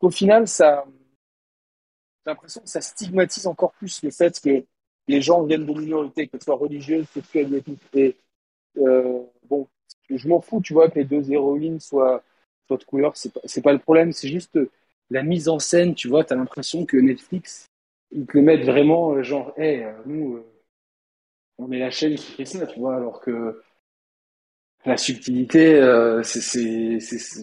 Au final, ça, j'ai l'impression que ça stigmatise encore plus le fait que les gens viennent de minorités, que ce soit religieuses, sexuelles et tout. Et euh, bon, je m'en fous, tu vois, que les deux héroïnes soient, soient de couleur, c'est pas, pas le problème, c'est juste la mise en scène, tu vois, t'as l'impression que Netflix, ils te le mettent vraiment, euh, genre, hé, hey, nous, euh, on est la chaîne qui fait ça, tu vois, alors que la subtilité, euh, c'est,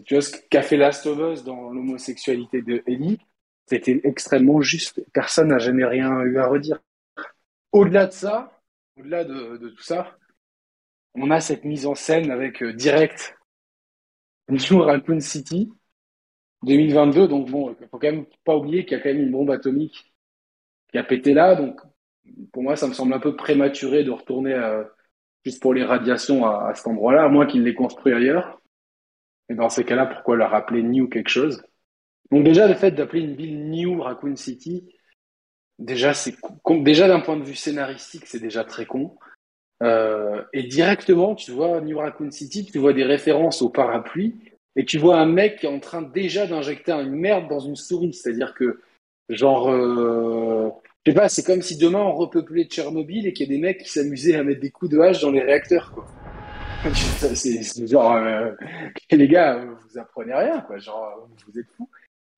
tu vois, ce qu'a fait Last of Us dans l'homosexualité de Ellie, c'était extrêmement juste. Personne n'a jamais rien eu à redire. Au-delà de ça, au-delà de, de tout ça, on a cette mise en scène avec euh, direct New Raccoon City 2022. Donc bon, il faut quand même pas oublier qu'il y a quand même une bombe atomique qui a pété là. Donc pour moi, ça me semble un peu prématuré de retourner euh, juste pour les radiations à, cet endroit-là, à moins qu'il l'ait construit ailleurs. Et dans ces cas-là, pourquoi leur appeler New quelque chose? Donc déjà, le fait d'appeler une ville New Raccoon City, déjà c'est déjà d'un point de vue scénaristique, c'est déjà très con. Euh, et directement, tu vois New Raccoon City, tu vois des références au parapluie, et tu vois un mec qui est en train déjà d'injecter une merde dans une souris. C'est-à-dire que, genre, euh, je sais pas, c'est comme si demain on repeuplait Tchernobyl et qu'il y a des mecs qui s'amusaient à mettre des coups de hache dans les réacteurs, quoi. c'est genre, euh, les gars, vous apprenez rien, quoi. Genre, vous êtes fous.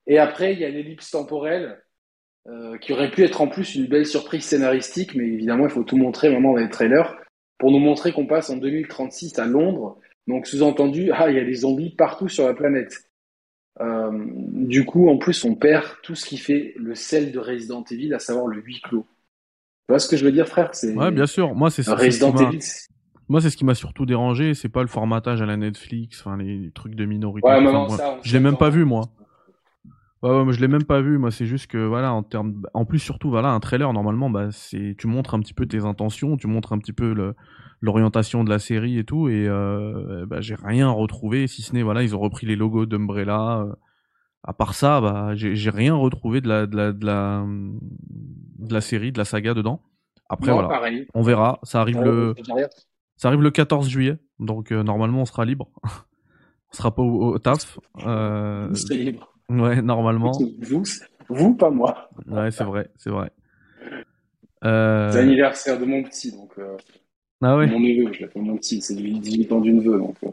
Et après, il y a l'ellipse temporelle. Euh, qui aurait pu être en plus une belle surprise scénaristique, mais évidemment, il faut tout montrer maintenant dans les trailers pour nous montrer qu'on passe en 2036 à Londres. Donc sous-entendu, ah, il y a des zombies partout sur la planète. Euh, du coup, en plus, on perd tout ce qui fait le sel de Resident Evil, à savoir le huis clos. Tu vois ce que je veux dire, frère? C'est Ouais, bien sûr. Moi, c'est Resident Evil. Moi, c'est ce qui m'a surtout dérangé. C'est pas le formatage à la Netflix, enfin les trucs de minorité. Ouais, non, ça, je l'ai même pas vu, moi. Ouais, ouais, moi je l'ai même pas vu. Moi, c'est juste que voilà, en termes, en plus surtout voilà, un trailer normalement, bah c'est, tu montres un petit peu tes intentions, tu montres un petit peu le, l'orientation de la série et tout, et euh, bah, j'ai rien retrouvé si ce n'est voilà, ils ont repris les logos d'Umbrella. Euh, à part ça, bah j'ai rien retrouvé de la, de la, de la, de la série, de la saga dedans. Après voilà, on verra. Ça arrive le, ça arrive le 14 juillet, donc euh, normalement on sera libre. on sera pas au, taf. Euh, libre. Ouais, normalement. Vous, vous pas moi. Ouais, c'est vrai, c'est vrai. Euh... C'est l'anniversaire de mon petit, donc. Euh... Ah ouais. Mon neveu, je l'appelle mon petit, c'est 18 ans du neveu, donc. Euh...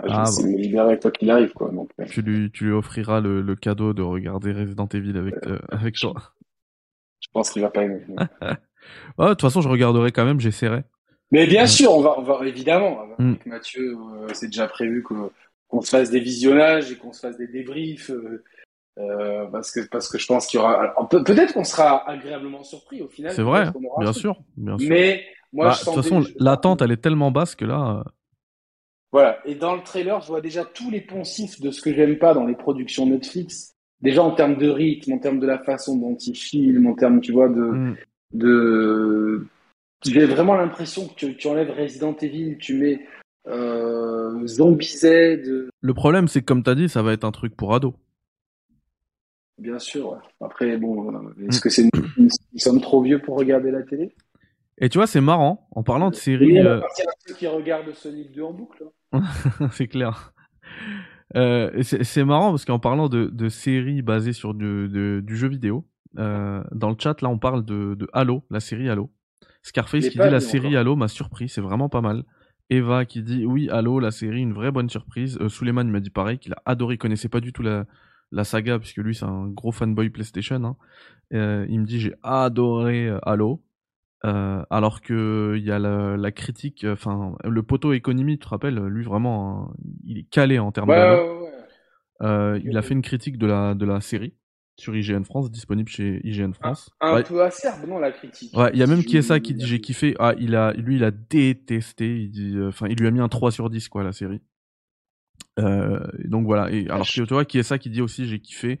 Ah, je vais me libérer toi qu'il arrive, quoi. Donc, euh. tu, lui, tu lui offriras le, le, cadeau de regarder Resident Evil avec, euh, avec toi. Je pense qu'il va pas aimer. ouais, de toute façon, je regarderai quand même, j'essaierai. Mais bien sûr, on va, on va évidemment. Mm. Avec Mathieu, euh, c'est déjà prévu que qu'on se fasse des visionnages et qu'on se fasse des débriefs. Euh, euh, parce que parce que je pense qu'il y aura peut-être qu'on sera agréablement surpris au final. C'est vrai, bien sûr, bien sûr. Mais moi, bah, de toute façon, l'attente elle est tellement basse que là. Euh, voilà. Et dans le trailer, je vois déjà tous les poncifs de ce que j'aime pas dans les productions Netflix. Déjà en termes de rythme, en termes de la façon dont ils filment, en termes, tu vois, de mm. de j'ai vraiment l'impression que tu, tu enlèves Resident Evil, tu mets euh, Zombie Le problème, c'est que comme tu as dit, ça va être un truc pour ados. Bien sûr. Après, bon, euh, est-ce mm. que c'est nous, sommes trop vieux pour regarder la télé? Et tu vois, c'est marrant, en parlant de séries... euh... qui regardent Sonic 2 en boucle. Hein. c'est clair. Euh, c'est marrant parce qu'en parlant de, de, séries basées sur du, de, du jeu vidéo, euh, dans le chat, là, on parle de, de Halo, la série Halo. Scarface qui dit la série Halo m'a surpris, c'est vraiment pas mal. Eva qui dit oui, Halo, la série, une vraie bonne surprise. Euh, Suleiman m'a dit pareil, qu'il a adoré, il connaissait pas du tout la, la saga, puisque lui c'est un gros fanboy PlayStation. Hein. Euh, il me dit j'ai adoré euh, Halo. Euh, alors que il y a la, la critique, enfin le poteau économie, tu te rappelles, lui vraiment, hein, il est calé en termes ouais, de. Ouais, il a fait une critique de la de la série sur IGN France, disponible chez IGN France. Un, un peu acerbe, non, la critique. Ouais, il y a même qui est ça qui dit j'ai kiffé. Ah, il a, lui, il a détesté. Il dit, enfin, il lui a mis un 3 sur 10, quoi, la série. Euh, donc voilà. Et alors, tu vois, qui est ça qui dit aussi j'ai kiffé.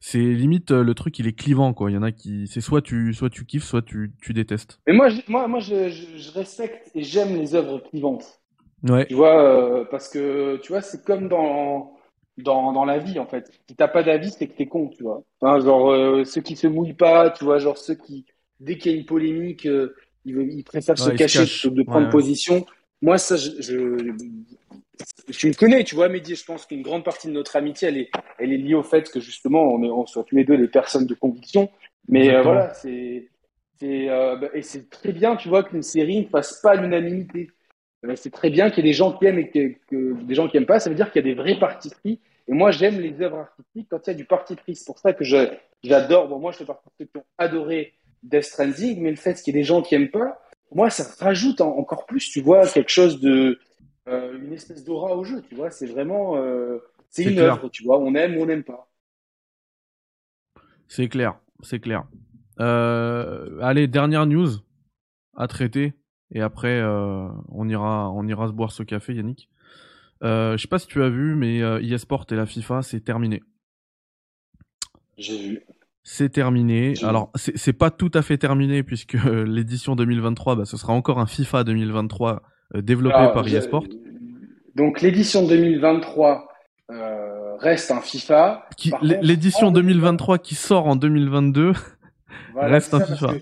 C'est limite le truc, il est clivant, quoi. Il y en a qui, c'est soit tu, soit tu kiffes, soit tu, tu détestes. Mais moi, je, moi, moi, je, je, respecte et j'aime les œuvres clivantes. Ouais. Tu vois, euh, parce que tu vois, c'est comme dans dans, dans la vie en fait. Si t'as pas d'avis, c'est que t'es con, tu vois. Enfin, genre euh, ceux qui se mouillent pas, tu vois, genre ceux qui dès qu'il y a une polémique, euh, ils, ils, préfèrent se cacher se de prendre ouais, position. Moi, ça, je, je, je me connais, tu vois, Mehdi. Je pense qu'une grande partie de notre amitié, elle est, elle est liée au fait que justement, on est, on soit tous les deux des personnes de conviction. Mais euh, voilà, c'est, c'est, bah, et c'est très bien, tu vois, qu'une série ne fasse pas l'unanimité c'est très bien qu'il y ait des gens qui aiment et que, que, des gens qui aiment pas. Ça veut dire qu'il y a des vrais partis pris. Et moi, j'aime les œuvres artistiques quand il y a du parti pris. C'est pour ça que j'adore. Bon, moi, je fais partie de ceux qui ont adoré Death Stranding, mais le fait qu'il y ait des gens qui aiment pas, moi, ça rajoute en, encore plus, tu vois, quelque chose de, euh, une espèce d'aura au jeu. Tu vois, c'est vraiment, euh, c'est une clair. œuvre. Tu vois, on aime ou on n'aime pas. C'est clair, c'est clair. Euh, allez, dernière news à traiter. Et après, euh, on ira, on ira se boire ce café, Yannick. Euh, je sais pas si tu as vu, mais euh, eSport et la FIFA, c'est terminé. J'ai vu. C'est terminé. Alors, c'est pas tout à fait terminé puisque l'édition 2023, bah, ce sera encore un FIFA 2023 euh, développé Alors, par eSport. Donc, l'édition 2023 euh, reste un FIFA. L'édition en 2023 qui sort en 2022 Voilà, reste un FIFA.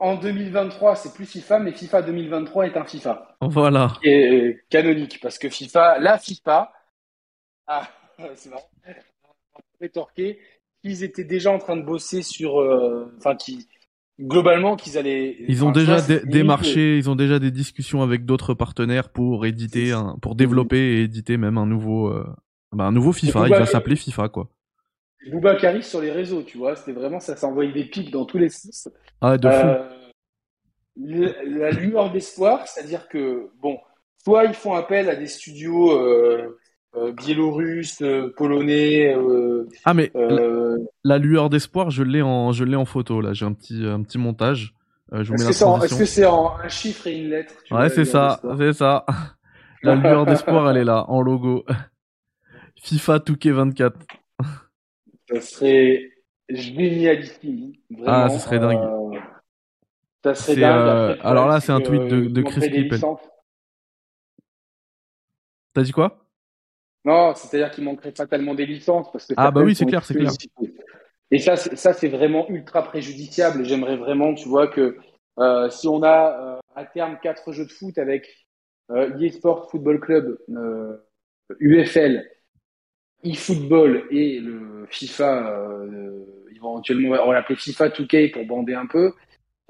En 2023, c'est plus FIFA, mais FIFA 2023 est un FIFA. Voilà. Qui est canonique, parce que FIFA, la FIFA, ah, c'est marrant, rétorqué, qu'ils étaient déjà en train de bosser sur, euh, enfin, qui, globalement, qu'ils allaient. Ils ont déjà dé- démarché, ils ont déjà des discussions avec d'autres partenaires pour éditer, un, pour développer et éditer même un nouveau, euh, bah, un nouveau FIFA. Il va s'appeler FIFA quoi. Boubacaris sur les réseaux, tu vois, c'était vraiment, ça s'envoyait des pics dans tous les sens. Ah de fou. Euh, la lueur d'espoir, c'est-à-dire que, bon, soit ils font appel à des studios euh, euh, biélorusses, euh, polonais, Ah mais la lueur d'espoir, je l'ai en, je l'ai en photo là. J'ai un petit, un petit montage. Est-ce que c'est en- en un chiffre et une lettre tu Ouais, c'est ça, c'est ça. La lueur d'espoir, elle est là, en logo. FIFA 2K24. Ça serait génialissime, vraiment. Ah, ce serait dingue. euh, ça serait dingue. euh, Après, le alors là, c'est un tweet de- Chris Clippen. T'as dit quoi? Non, c'est-à-dire qu'il manquerait fatalement des licences parce que Ah, bah oui, c'est clair, c'est clair. Et ça, c'est- ça c'est vraiment ultra préjudiciable. J'aimerais vraiment, tu vois, que euh, si on a euh, à terme quatre jeux de foot avec eSport Football Club, UFL, eFootball et le FIFA, euh, éventuellement on va l'appeler FIFA 2K pour bander un peu,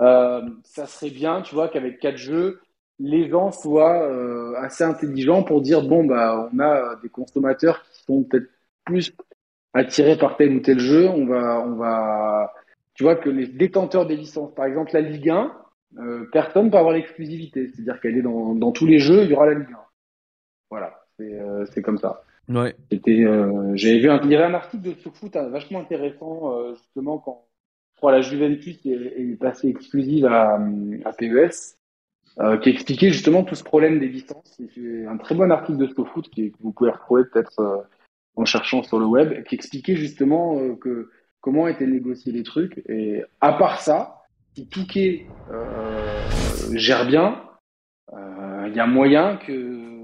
euh, ça serait bien, tu vois, qu'avec quatre jeux, les gens soient euh, assez intelligents pour dire bon bah on a des consommateurs qui sont peut-être plus attirés par tel ou tel jeu, on va on va tu vois que les détenteurs des licences, par exemple la Ligue 1, euh, personne ne peut avoir l'exclusivité, c'est-à-dire qu'elle est dans, dans tous les jeux, il y aura la Ligue 1. Voilà, c'est comme ça. Ouais. C'était, euh, j'avais vu un, il y avait un article de foot hein, vachement intéressant euh, justement quand crois la Juventus est, est passée exclusive à, à PES, euh, qui expliquait justement tout ce problème des. Et C'est un très bon article de qui, que vous pouvez retrouver peut-être euh, en cherchant sur le web, qui expliquait justement euh, que comment étaient négociés les trucs. Et à part ça, si Touquet euh, gère bien, il y a moyen que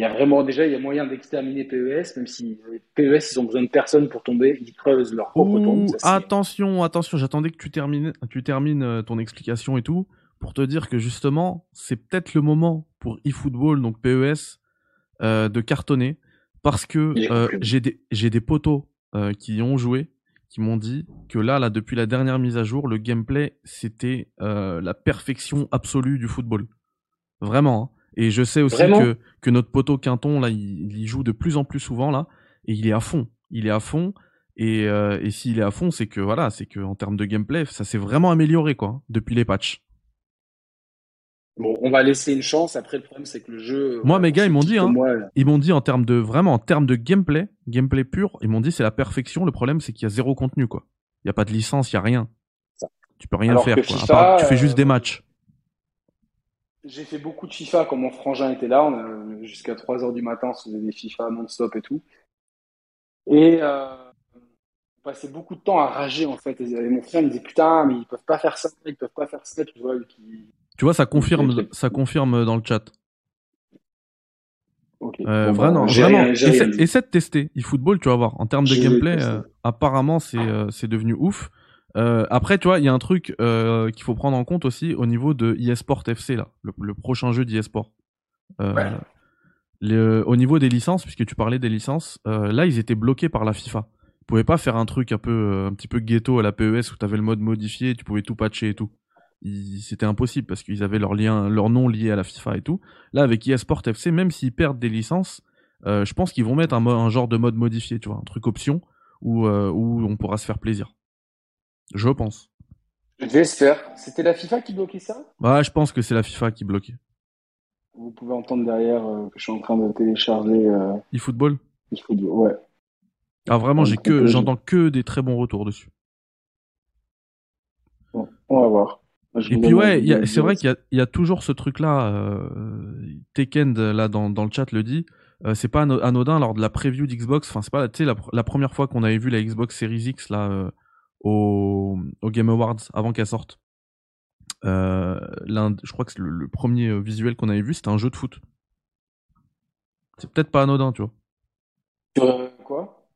il y a vraiment déjà il y a moyen d'exterminer PES, même si PES ils ont besoin de personne pour tomber, ils creusent leur propre Ouh, tombe. ça, attention, attention, j'attendais que tu termines, tu termines euh, ton explication et tout pour te dire que justement, c'est peut-être le moment pour eFootball, donc PES, euh, de cartonner parce que euh, j'ai des j'ai des potos euh, qui ont joué qui m'ont dit que là là depuis la dernière mise à jour le gameplay c'était la perfection absolue du football vraiment hein. Et je sais aussi que que notre poteau Quinton là il, il, joue de plus en plus souvent là et il est à fond il est à fond et, et s'il est à fond c'est que voilà c'est que en termes de gameplay ça s'est vraiment amélioré quoi hein, depuis les patchs Bon, on va laisser une chance. Après, le problème, c'est que le jeu. Euh, moi, mes gars, ils m'ont dit, hein, ils m'ont dit en termes de vraiment en termes de gameplay, gameplay pur, ils m'ont dit c'est la perfection. Le problème, c'est qu'il y a zéro contenu, quoi. Il y a pas de licence, il y a rien. Tu peux rien faire, quoi. tu fais juste des euh, matchs. J'ai fait beaucoup de FIFA quand mon frangin était là. On jusqu'à 3 heures du matin, on faisait des FIFA non-stop et tout. Et euh, on passait beaucoup de temps à rager en fait. Et mon frère me disait putain, mais ils peuvent pas faire ça, ils peuvent pas faire ça, tu vois. Qui tu vois, ça confirme, ça confirme dans le chat. Euh, vraiment, vraiment. Essaie, de tester eFootball, tu vas voir. En termes de gameplay, euh, apparemment, c'est euh, c'est devenu ouf. Après, tu vois, il y a un truc qu'il faut prendre en compte aussi au niveau de eSport FC là, le, prochain jeu d'eSport. au niveau des licences, puisque tu parlais des licences, là, ils étaient bloqués par la FIFA. Ils pouvaient pas faire un truc un peu, un petit peu ghetto à la PES où tu avais le mode modifié, tu pouvais tout patcher et tout c'était impossible parce qu'ils avaient leur lien, leur nom lié à la FIFA et tout. Là, avec eSport FC, même s'ils perdent des licences, euh, je pense qu'ils vont mettre un, un, genre de mode modifié, tu vois, un truc option où, euh, où on pourra se faire plaisir. Je pense. J'espère. C'était la FIFA qui bloquait ça? Ouais, je pense que c'est la FIFA qui bloquait. Vous pouvez entendre derrière euh, que je suis en train de télécharger. Euh... eFootball? eFootball, ouais. Ah vraiment, j'ai que, j'entends que des très bons retours dessus. Bon, on va voir. Et puis ouais, c'est vrai qu'il y, y, a toujours ce truc-là. Euh, Tekken là dans, dans le chat le dit. Euh, c'est pas anodin lors de la preview d'Xbox. Enfin, c'est pas la, la, première fois qu'on avait vu la Xbox Series X là euh, au, au Game Awards avant qu'elle sorte. Euh, je crois que c'est le, premier euh, visuel qu'on avait vu, c'était un jeu de foot. C'est peut-être pas anodin, tu vois. Sur quoi?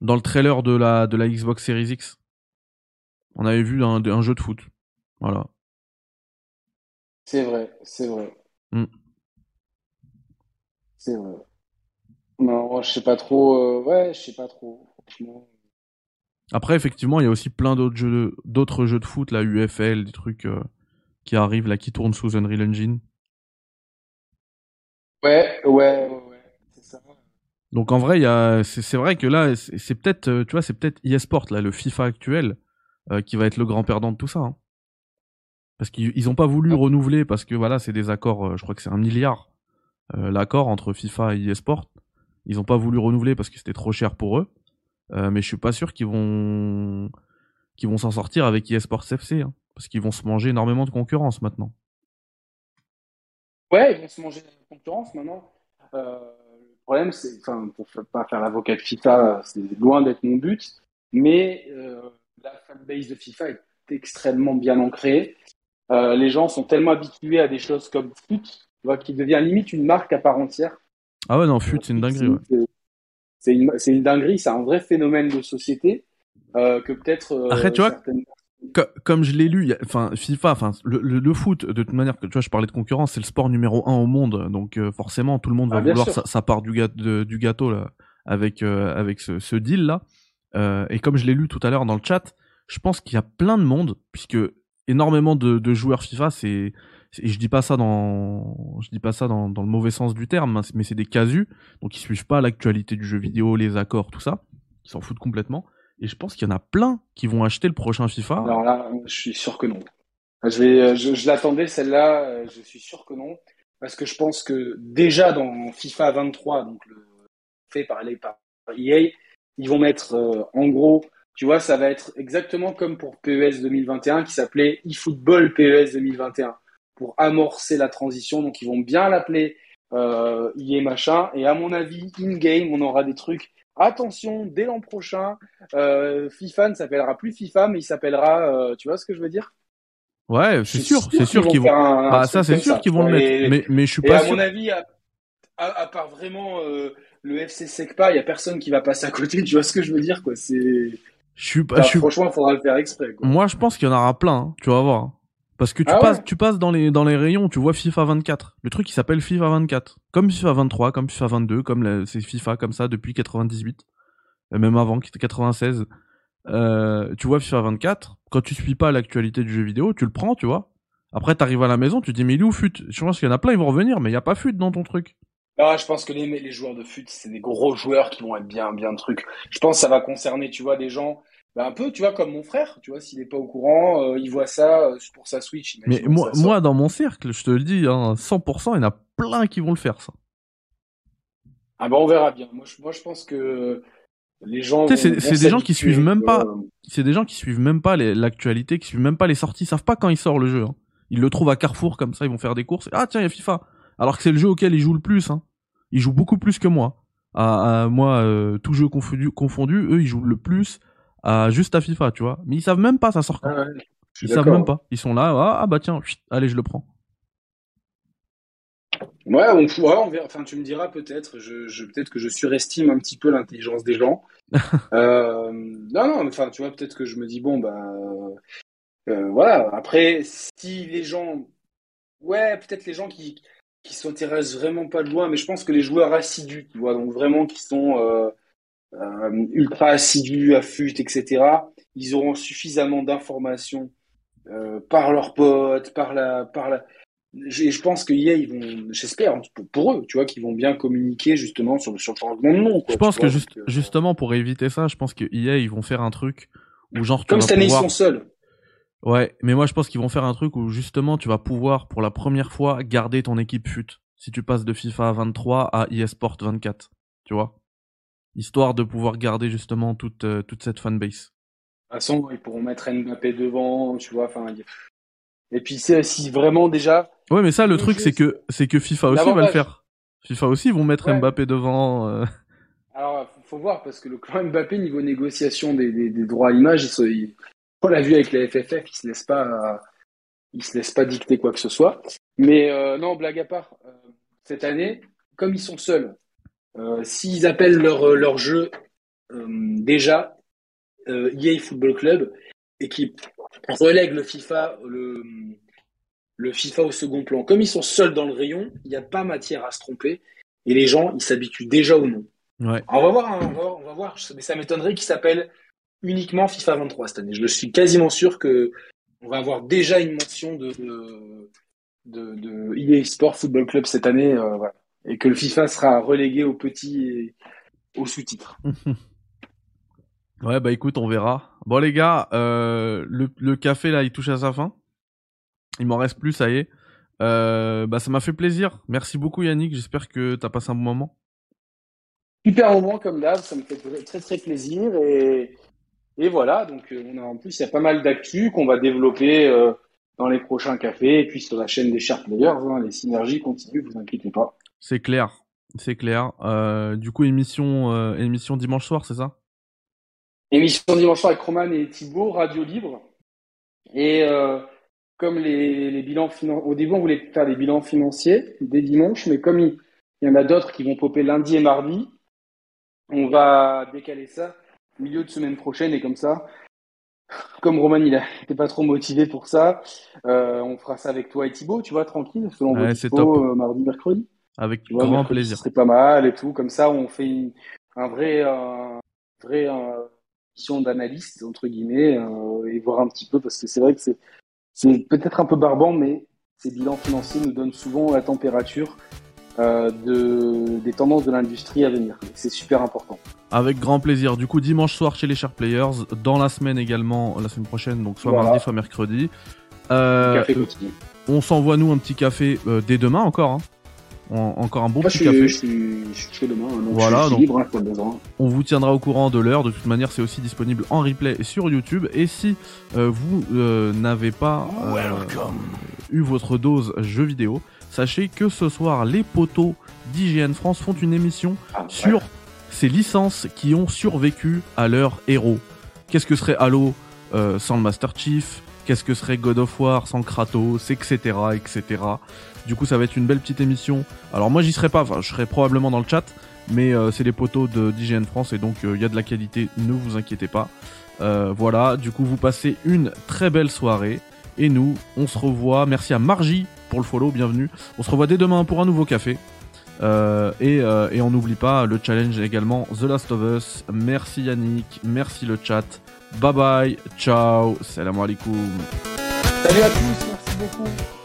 Dans le trailer de la de la Xbox Series X, on avait vu un, un jeu de foot. Voilà. C'est vrai, c'est vrai. Mm. C'est vrai. Non, je sais pas trop. Euh, ouais, je sais pas trop. Franchement. Après, effectivement, il y a aussi plein d'autres jeux, d'autres jeux de foot, la UFL, des trucs euh, qui arrivent là, qui tournent sous Unreal Engine. Ouais, ouais, ouais, c'est ça. Donc en vrai, il y a, c'est vrai que là, c'est peut-être, euh, tu vois, c'est peut-être eSport là, le FIFA actuel, qui va être le grand perdant de tout ça. Hein parce qu'ils n'ont pas voulu renouveler parce que voilà, c'est des accords, euh, je crois que c'est un milliard euh, l'accord entre FIFA et eSport. Ils n'ont pas voulu renouveler parce que c'était trop cher pour eux. Euh, mais je suis pas sûr qu'ils vont qu'ils vont s'en sortir avec eSports FC, hein, parce qu'ils vont se manger énormément de concurrence maintenant. Ouais, ils vont se manger de concurrence maintenant. le problème, c'est, enfin, pour pas faire l'avocat de FIFA, c'est loin d'être mon but, mais la fanbase de FIFA est extrêmement bien ancrée. Euh, les gens sont tellement habitués à des choses comme FUT, qui devient limite une marque à part entière. Ah ouais, non, FUT, c'est une dinguerie. C'est une, une, dinguerie, c'est un vrai phénomène de société euh, que peut-être. Euh, Après, tu vois, comme je l'ai lu, enfin FIFA, enfin le, le, foot, de toute manière, tu vois, je parlais de concurrence, c'est le sport numéro un au monde, donc forcément tout le monde va ah, vouloir sa, part du, gâteau, du gâteau là, avec avec ce, ce deal là. et comme je l'ai lu tout à l'heure dans le chat, je pense qu'il y a plein de monde, puisque énormément de, de joueurs FIFA, c'est et je dis pas ça dans je dis pas ça dans, le mauvais sens du terme hein, mais c'est des casus. Donc ils suivent pas l'actualité du jeu vidéo les accords tout ça. Ils s'en foutent complètement. Et je pense qu'il y en a plein qui vont acheter le prochain FIFA. Alors là je suis sûr que non. Je vais je, je l'attendais celle-là euh, je suis sûr que non. Parce que je pense que déjà dans FIFA 23 donc le fait par les par EA ils vont mettre euh, en gros tu vois, ça va être exactement comme pour PES 2021 qui s'appelait eFootball PES 2021 pour amorcer la transition. Donc ils vont bien l'appeler euh, machin. Et à mon avis, in-game, on aura des trucs. Attention, dès l'an prochain, euh, FIFA ne s'appellera plus FIFA, mais il s'appellera. Euh, tu vois ce que je veux dire? Ouais, c'est sûr, c'est sûr qu'ils vont. bah ça, c'est sûr qu'ils vont le mettre. Mais, mais je suis pas. Et à mon avis, à, à, part vraiment euh, le FC Secpa, il y a personne qui va passer à côté. Tu vois ce que je veux dire quoi C'est je suis pas. Franchement, il faudra le faire exprès. Quoi. Moi, je pense qu'il y en aura plein. Hein, tu vas voir. Parce que tu Ah ouais passes, tu passes dans les dans les rayons, tu vois FIFA 24. Le truc il s'appelle FIFA 24, comme FIFA 23, comme FIFA 22, comme c'est FIFA comme ça depuis 98, euh, même avant qui était 96. Euh, tu vois FIFA 24. Quand tu suis pas l'actualité du jeu vidéo, tu le prends, tu vois. Après t'arrives à la maison, tu te dis mais il est où fut? Je pense qu'il y en a plein, ils vont revenir, mais il y a pas fut dans ton truc. Ah, je pense que les, les joueurs de foot, c'est des gros joueurs qui vont être bien, bien trucs. Je pense que ça va concerner, tu vois, des gens, bah, un peu, tu vois, comme mon frère, tu vois, s'il n'est pas au courant, euh, il voit ça euh, pour sa Switch. Mais moi, moi dans mon cercle, je te le dis, hein, 100%, il y en a plein qui vont le faire ça. Ah bah on verra bien. Moi, je, moi, je pense que les gens. Tu sais, c'est- des gens qui suivent même pas. c'est des gens qui suivent même pas les- l'actualité, qui suivent même pas les sorties, ils savent pas quand il sort le jeu. hein. Ils le trouvent à Carrefour comme ça, ils vont faire des courses. Ah tiens, il y a FIFA. Alors que c'est le jeu auquel ils jouent le plus. Hein. Ils jouent beaucoup plus que moi. À, à moi, euh, tout jeu confondu, confondu, eux ils jouent le plus à juste à FIFA, tu vois. Mais ils savent même pas ça sort quand. Ah ouais, ils savent même pas. Ils sont là, ah, ah bah tiens, chut, allez je le prends. Ouais, on, verra. Enfin, tu me diras peut-être. Je, je, peut-être que je surestime un petit peu l'intelligence des gens. euh, non, non. mais Enfin, tu vois, peut-être que je me dis bon, bah, euh, voilà. Après, si les gens, ouais, peut-être les gens qui qui s'intéressent vraiment pas de loin, mais je pense que les joueurs assidus, tu vois, donc vraiment qui sont euh, ultra assidus, affûts, etc. Ils auront suffisamment d'informations euh, par leurs potes, par la, par la. Je, je pense que EA, ils vont, j'espère pour, pour eux, tu vois, qu'ils vont bien communiquer justement sur, sur le changement de nom. Quoi, je pense que vois, juste, donc, euh, justement pour éviter ça, je pense que EA ils vont faire un truc où genre tu comme cette année pouvoir... ils sont seuls. Ouais, mais moi je pense qu'ils vont faire un truc où justement tu vas pouvoir pour la première fois garder ton équipe fut. Si tu passes de FIFA 23 à eSport 24, tu vois. Histoire de pouvoir garder justement toute, euh, toute cette fanbase. De toute façon, ils pourront mettre Mbappé devant, tu vois. Enfin, et puis c'est si vraiment déjà. Ouais, mais ça le truc c'est que c'est que FIFA aussi va le faire. FIFA aussi ils vont mettre Ouais. Mbappé devant. euh, Alors, faut- faut voir parce que le clan Mbappé niveau négociation des, des, des droits à l'image, il on l'a vu avec la FFF, il se laisse pas, il se laisse pas dicter quoi que ce soit. Mais euh, non, blague à part, euh, cette année, comme ils sont seuls, s'ils appellent leur euh, leur jeu euh, déjà euh, EA Football Club et qui relèguent le FIFA le le FIFA au second plan, comme ils sont seuls dans le rayon, il n'y a pas matière à se tromper et les gens ils s'habituent déjà au nom. Ouais. On va voir, hein, on va voir, on va voir. Mais ça m'étonnerait qu'il s'appelle uniquement FIFA 23 cette année. Je suis quasiment sûr que on va avoir déjà une mention de de, de, de EA Sport Football Club cette année, euh, voilà. Et que le FIFA sera relégué au petit et au sous-titre. Ouais, bah écoute, on verra. Bon les gars, euh, le, le café là, il touche à sa fin. Il m'en reste plus, ça y est. Euh, bah ça m'a fait plaisir. Merci beaucoup Yannick. J'espère que t'as passé un bon moment. Super moment comme d'hab, ça me fait très très plaisir et et voilà. Donc euh, on a en plus il y a pas mal d'actu qu'on va développer euh, dans les prochains cafés et puis sur la chaîne des Sharp Players. hein, les synergies continuent, vous inquiétez pas. C'est clair, c'est clair. Euh, du coup émission euh, émission dimanche soir, c'est ça? Émission dimanche soir avec Roman et Thibaut, Radio Libre. Et euh, comme les, les bilans financiers, au début on voulait faire des bilans financiers dès dimanche, mais comme il, il y en a d'autres qui vont popper lundi et mardi, on va décaler ça au milieu de semaine prochaine et comme ça, comme Roman il n'était pas trop motivé pour ça, euh, on fera ça avec toi et Thibaut, tu vois, tranquille, selon Ouais, vos mardi, mercredi. Avec grand plaisir. Ce serait pas mal et tout. Comme ça, on fait une, un vrai, euh, vrai euh, mission d'analyste entre guillemets euh, et voir un petit peu parce que c'est vrai que c'est, c'est peut-être un peu barbant, mais ces bilans financiers nous donnent souvent la température euh, de, des tendances de l'industrie à venir. C'est super important. Avec grand plaisir. Du coup dimanche soir chez les Sharp Players, dans la semaine également, la semaine prochaine, donc soit Voilà. mardi, soit mercredi. Euh, Café on s'envoie nous un petit café dès demain encore. Hein. En- encore un bon Moi, je petit suis, café. je suis, je suis chaud demain. donc Voilà, je suis donc- libre hein, pour le besoin. On vous tiendra au courant de l'heure. De toute manière, c'est aussi disponible en replay sur YouTube. Et si euh, vous euh, n'avez pas euh, eu votre dose jeu vidéo, sachez que ce soir, les poteaux d'IGN France font une émission Ah, ouais. sur ces licences qui ont survécu à leur héros. Qu'est-ce que serait Halo euh, sans le Master Chief qu'est-ce que serait God of War sans Kratos, etc., etc. Du coup, ça va être une belle petite émission. Alors moi, j'y serai pas, enfin, je serai probablement dans le chat, mais euh, c'est les poteaux de d'IGN France et donc il y a de la qualité, ne vous inquiétez pas. Euh, voilà, du coup, vous passez une très belle soirée et nous, on se revoit. Merci à Margie pour le follow, bienvenue. On se revoit dès demain pour un nouveau café. Et, et, on n'oublie pas le challenge également The Last of Us. Merci Yannick, merci le chat. Bye bye, ciao, salam alaikum. Salut à tous, merci beaucoup.